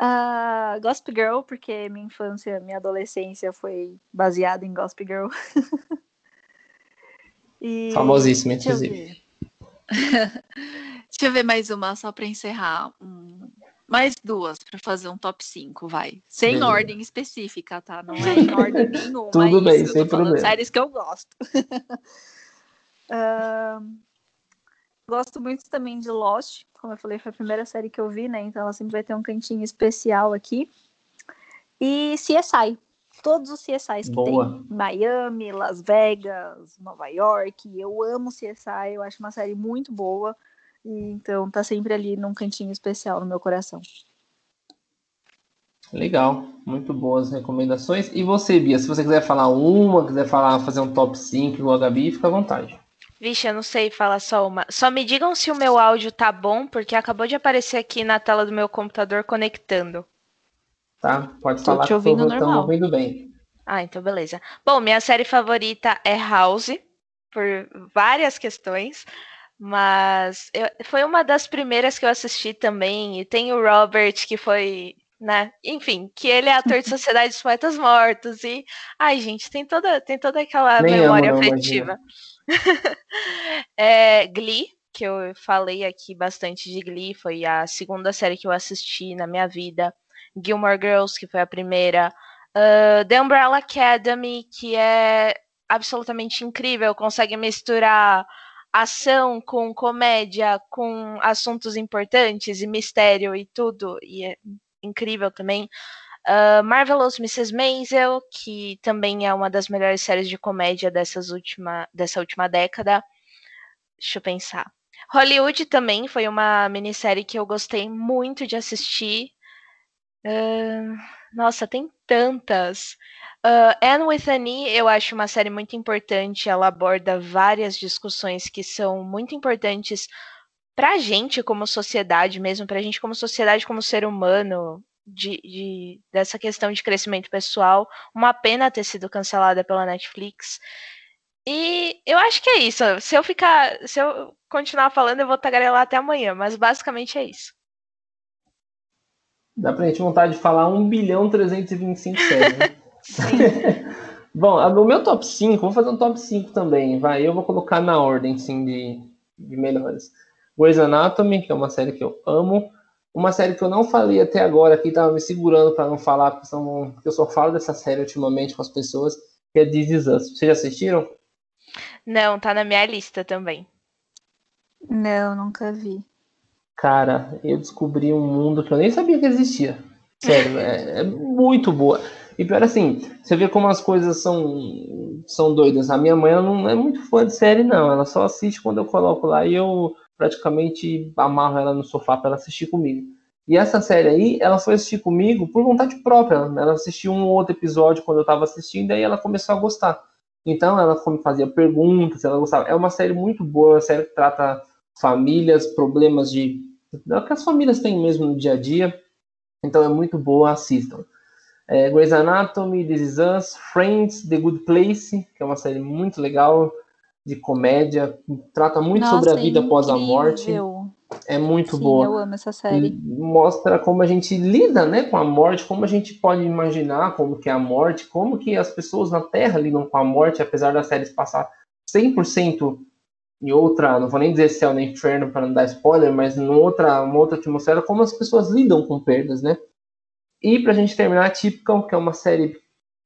Uh, Gossip Girl, porque minha infância, minha adolescência foi baseada em Gossip Girl. e... Famosíssima, Deixa eu inclusive. Deixa eu ver mais uma, só para encerrar. Um, Mais duas para fazer um top 5, vai. Sem Beleza. ordem específica, tá? Não é em ordem nenhuma. Tudo é bem, isso. sem problema. séries que eu gosto. uh, gosto muito também de Lost. Como eu falei, foi a primeira série que eu vi, né? Então ela sempre vai ter um cantinho especial aqui. E CSI. Todos os CSIs que Boa. tem. Miami, Las Vegas, Nova York. Eu amo CSI, eu acho uma série muito boa. E, então tá sempre ali num cantinho especial no meu coração. Legal, muito boas recomendações. E você, Bia, se você quiser falar uma, quiser falar, fazer um top 5 igual a Gabi, fica à vontade. Vixe, eu não sei falar só uma. Só me digam se o meu áudio tá bom, porque acabou de aparecer aqui na tela do meu computador conectando. Tá, pode Tô falar te ouvindo que estamos ouvindo bem. Ah, então beleza. Bom, minha série favorita é House, por várias questões. Mas eu, foi uma das primeiras que eu assisti também. E tem o Robert, que foi, né? Enfim, que ele é ator de Sociedade dos Poetas Mortos. E, ai, gente, tem toda, tem toda aquela Nem memória amo, afetiva. é, Glee, que eu falei aqui bastante de Glee, foi a segunda série que eu assisti na minha vida. Gilmore Girls, que foi a primeira. Uh, The Umbrella Academy, que é absolutamente incrível, consegue misturar ação com comédia, com assuntos importantes e mistério e tudo, e é incrível também. Uh, Marvelous Mrs. Maisel, que também é uma das melhores séries de comédia dessas última, dessa última década. Deixa eu pensar. Hollywood também foi uma minissérie que eu gostei muito de assistir. Uh, nossa, tem tantas. Uh, Anne with an E, eu acho uma série muito importante. Ela aborda várias discussões que são muito importantes pra gente como sociedade mesmo, pra gente como sociedade, como ser humano, de, de, dessa questão de crescimento pessoal. Uma pena ter sido cancelada pela Netflix. E eu acho que é isso. Se eu ficar, se eu continuar falando, eu vou tagarelar até amanhã, mas basicamente é isso. Dá pra gente vontade de falar 1 bilhão 325 séries, né? Bom, o meu top 5, vou fazer um top 5 também, vai. Eu vou colocar na ordem, sim, de, de melhores. Grey's Anatomy, que é uma série que eu amo. Uma série que eu não falei até agora, que tava me segurando para não falar, porque, são, porque eu só falo dessa série ultimamente com as pessoas, que é This Is Us. Vocês já assistiram? Não, tá na minha lista também. Não, nunca vi. Cara, eu descobri um mundo que eu nem sabia que existia. Sério, é, é muito boa. E pior assim, você vê como as coisas são, são doidas. A minha mãe não é muito fã de série, não. Ela só assiste quando eu coloco lá e eu praticamente amarro ela no sofá para ela assistir comigo. E essa série aí, ela foi assistir comigo por vontade própria. Ela assistiu um outro episódio quando eu estava assistindo, e aí ela começou a gostar. Então ela fazia perguntas, ela gostava. É uma série muito boa, uma série que trata famílias, problemas de. É que as famílias têm mesmo no dia a dia. Então é muito boa, assistam é, Grey's Anatomy, This Is Us, Friends, The Good Place, que é uma série muito legal de comédia, trata muito Nossa, sobre a vida após a morte. É muito Sim, boa. Eu amo essa série. Mostra como a gente lida, né, com a morte, como a gente pode imaginar como que é a morte, como que as pessoas na Terra lidam com a morte, apesar das séries passar 100% em outra, não vou nem dizer céu nem inferno para não dar spoiler, mas em outra, uma outra atmosfera, como as pessoas lidam com perdas, né? E pra gente terminar, Typical, que é uma série,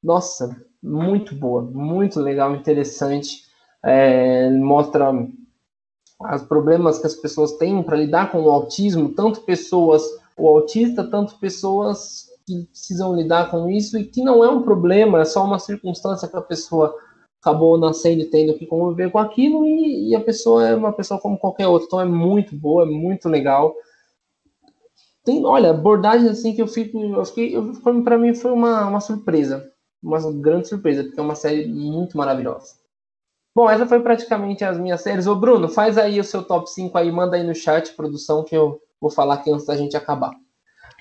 nossa, muito boa, muito legal, interessante. É, mostra os problemas que as pessoas têm para lidar com o autismo, tanto pessoas, o autista, tanto pessoas que precisam lidar com isso e que não é um problema, é só uma circunstância que a pessoa acabou nascendo e tendo que conviver com aquilo e, e a pessoa é uma pessoa como qualquer outra. Então é muito boa, é muito legal tem, olha, abordagens assim que eu fico, eu fiquei, para mim foi uma, uma surpresa, uma grande surpresa, porque é uma série muito maravilhosa. Bom, essa foi praticamente as minhas séries. Ô Bruno, faz aí o seu top 5 aí, manda aí no chat, produção, que eu vou falar aqui antes da gente acabar.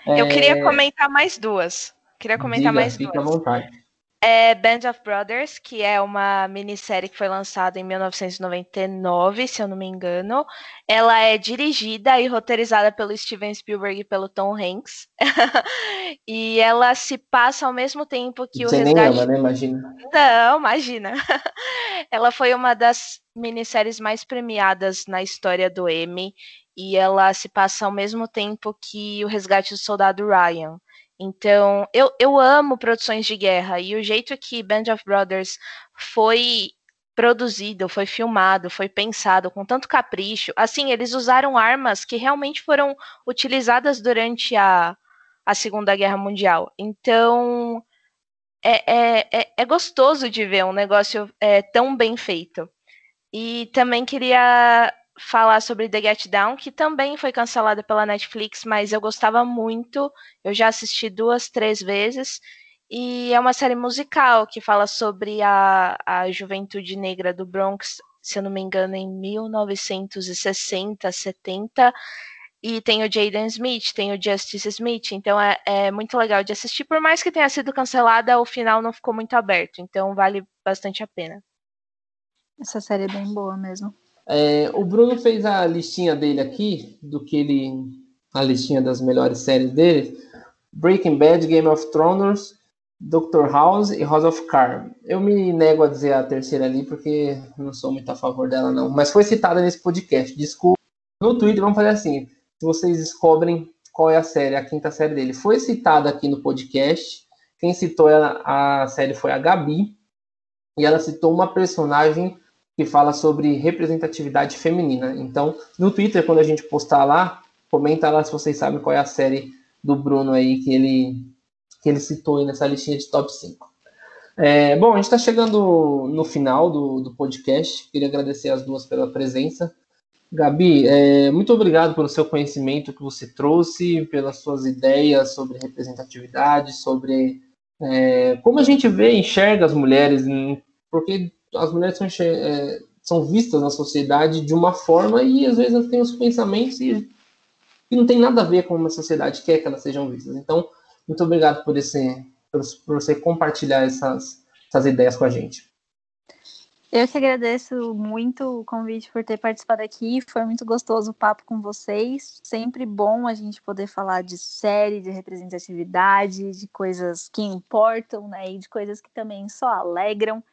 Eu é... queria comentar mais duas. Queria comentar Diga, mais fica duas. à vontade é Band of Brothers, que é uma minissérie que foi lançada em 1999, se eu não me engano. Ela é dirigida e roteirizada pelo Steven Spielberg e pelo Tom Hanks. e ela se passa ao mesmo tempo que Você o resgate... nem ama, né? Imagina. Não, imagina. ela foi uma das minisséries mais premiadas na história do Emmy e ela se passa ao mesmo tempo que o resgate do soldado Ryan. Então, eu, eu amo produções de guerra e o jeito que Band of Brothers foi produzido, foi filmado, foi pensado com tanto capricho. Assim, eles usaram armas que realmente foram utilizadas durante a, a Segunda Guerra Mundial. Então, é, é, é, é gostoso de ver um negócio é, tão bem feito. E também queria falar sobre The Get Down, que também foi cancelada pela Netflix, mas eu gostava muito. Eu já assisti duas, três vezes. E é uma série musical que fala sobre a, a juventude negra do Bronx, se eu não me engano, em 1960, 70. E tem o Jaden Smith, tem o Justice Smith, então é, é, muito legal de assistir. Por mais que tenha sido cancelada, o final não ficou muito aberto, então vale bastante a pena. Essa série é bem boa mesmo. É, o Bruno fez a listinha dele aqui, do que ele. a listinha das melhores séries dele. Breaking Bad, Game of Thrones, Dr. House e House of Cards. Eu me nego a dizer a terceira ali porque não sou muito a favor dela não, mas foi citada nesse podcast. Desculpa. No Twitter vamos fazer assim, se vocês descobrem qual é a série, a quinta série dele. Foi citada aqui no podcast. Quem citou a série foi a Gabi e ela citou uma personagem que fala sobre representatividade feminina. Então, no Twitter quando a gente postar lá, comenta lá se vocês sabem qual é a série do Bruno aí que ele que ele citou aí nessa listinha de top 5. É, bom, a gente está chegando no final do, do podcast. Queria agradecer as duas pela presença. Gabi, é, muito obrigado pelo seu conhecimento que você trouxe, pelas suas ideias sobre representatividade, sobre é, como a gente vê e enxerga as mulheres, porque as mulheres são, é, são, vistas na sociedade de uma forma e às vezes elas têm os pensamentos e, não tem nada a ver com como a sociedade quer que elas sejam vistas. Então, muito obrigado por, esse, por, por você compartilhar essas, essas ideias com a gente. Eu que agradeço muito o convite por ter participado aqui. Foi muito gostoso o papo com vocês. Sempre bom a gente poder falar de série, de representatividade, de coisas que importam, né? E de coisas que também só alegram.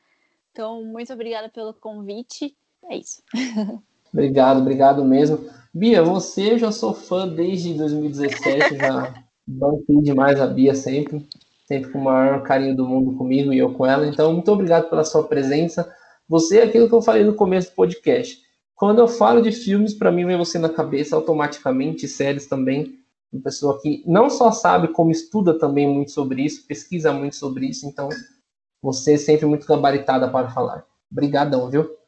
Então, muito obrigada pelo convite. É isso. Obrigado, obrigado mesmo. Bia, você eu já sou fã desde 2017, já Banquei demais a Bia sempre, sempre com o maior carinho do mundo comigo e eu com ela. Então, muito obrigado pela sua presença. Você é aquilo que eu falei no começo do podcast. Quando eu falo de filmes, para mim vem você na cabeça automaticamente, séries também. Uma pessoa que não só sabe, como estuda também muito sobre isso, pesquisa muito sobre isso. Então, você é sempre muito gabaritada para falar. Obrigadão, viu?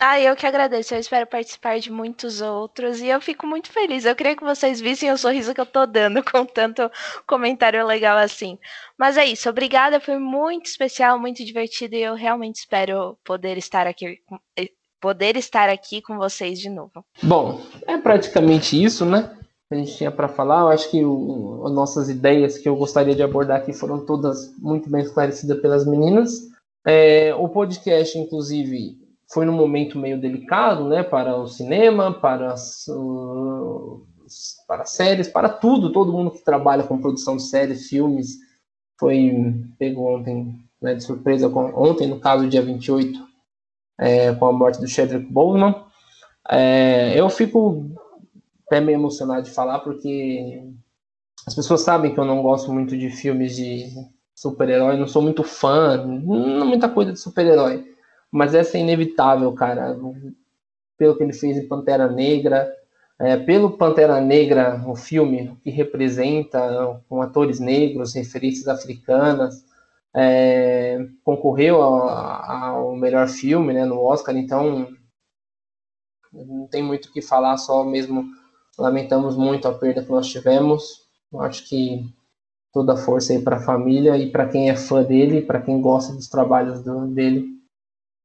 Ah, eu que agradeço. Eu espero participar de muitos outros e eu fico muito feliz. Eu queria que vocês vissem o sorriso que eu tô dando com tanto comentário legal assim. Mas é isso. Obrigada, foi muito especial, muito divertido e eu realmente espero poder estar aqui eh, poder estar aqui com vocês de novo. Bom, é praticamente isso, né? A gente tinha para falar. Eu acho que o, as nossas ideias que eu gostaria de abordar aqui foram todas muito bem esclarecidas pelas meninas. É, o podcast, inclusive, foi num momento meio delicado, né, para o cinema, para as, para séries, para tudo, todo mundo que trabalha com produção de séries, filmes, foi pego ontem, né, de surpresa, com, ontem, no caso, dia 28, é, com a morte do Chadwick Boseman. É, eu fico até meio emocionado de falar, porque as pessoas sabem que eu não gosto muito de filmes de super-herói, não sou muito fã, não muita coisa de super-herói mas essa é inevitável, cara. Pelo que ele fez em Pantera Negra, é, pelo Pantera Negra, o filme que representa com atores negros, referências africanas, é, concorreu ao, melhor filme né, no Oscar, então não tem muito o que falar, só mesmo lamentamos muito a perda que nós tivemos. Eu acho que toda a força aí para a família e para quem é fã dele, para quem gosta dos trabalhos do, dele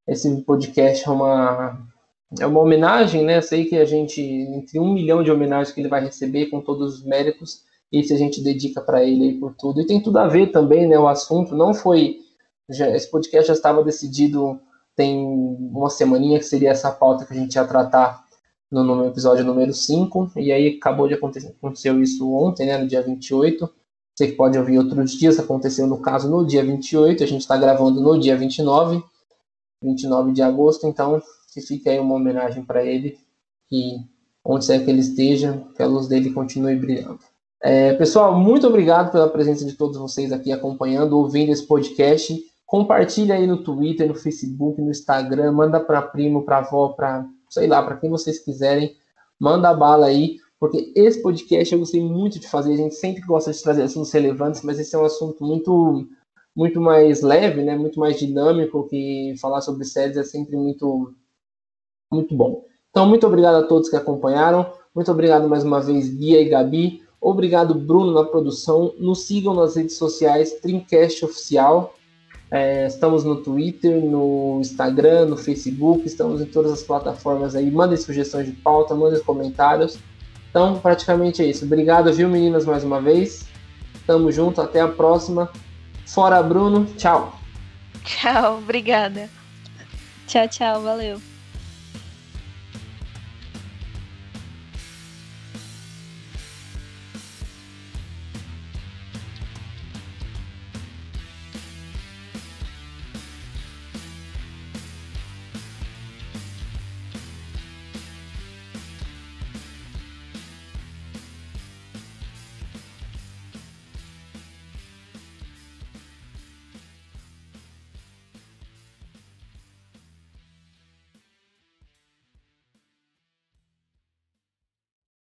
esse podcast é uma, é uma homenagem, né? Sei que a gente, entre um milhão de homenagens que ele vai receber com todos os méritos, esse a gente dedica para ele aí por tudo. E tem tudo a ver também, né? O assunto não foi. Já, esse podcast já estava decidido tem uma semaninha que seria essa pauta que a gente ia tratar no, no episódio número 5, e aí acabou de acontecer aconteceu isso ontem, né, no dia 28. Você que pode ouvir outros dias, aconteceu no caso no dia 28, a gente está gravando no dia 29. 29 de agosto, então que fica aí uma homenagem para ele, que onde quer que ele esteja, que a luz dele continue brilhando. É, pessoal, muito obrigado pela presença de todos vocês aqui acompanhando, ouvindo esse podcast. Compartilha aí no Twitter, no Facebook, no Instagram, manda para primo, para avó, para sei lá, para quem vocês quiserem, manda a bala aí, porque esse podcast eu gostei muito de fazer. A gente sempre gosta de trazer assuntos relevantes, mas esse é um assunto muito muito mais leve, né? Muito mais dinâmico que falar sobre séries é sempre muito muito bom. Então, muito obrigado a todos que acompanharam. Muito obrigado mais uma vez, Bia e Gabi. Obrigado, Bruno, na produção. Nos sigam nas redes sociais, Trincast Oficial. É, estamos no Twitter, no Instagram, no Facebook, estamos em todas as plataformas aí. Mandem sugestões de pauta, mandem comentários. Então, praticamente é isso. Obrigado, viu, meninas, mais uma vez. Tamo junto, até a próxima. Fora Bruno, tchau. Tchau, obrigada. Tchau, tchau, valeu.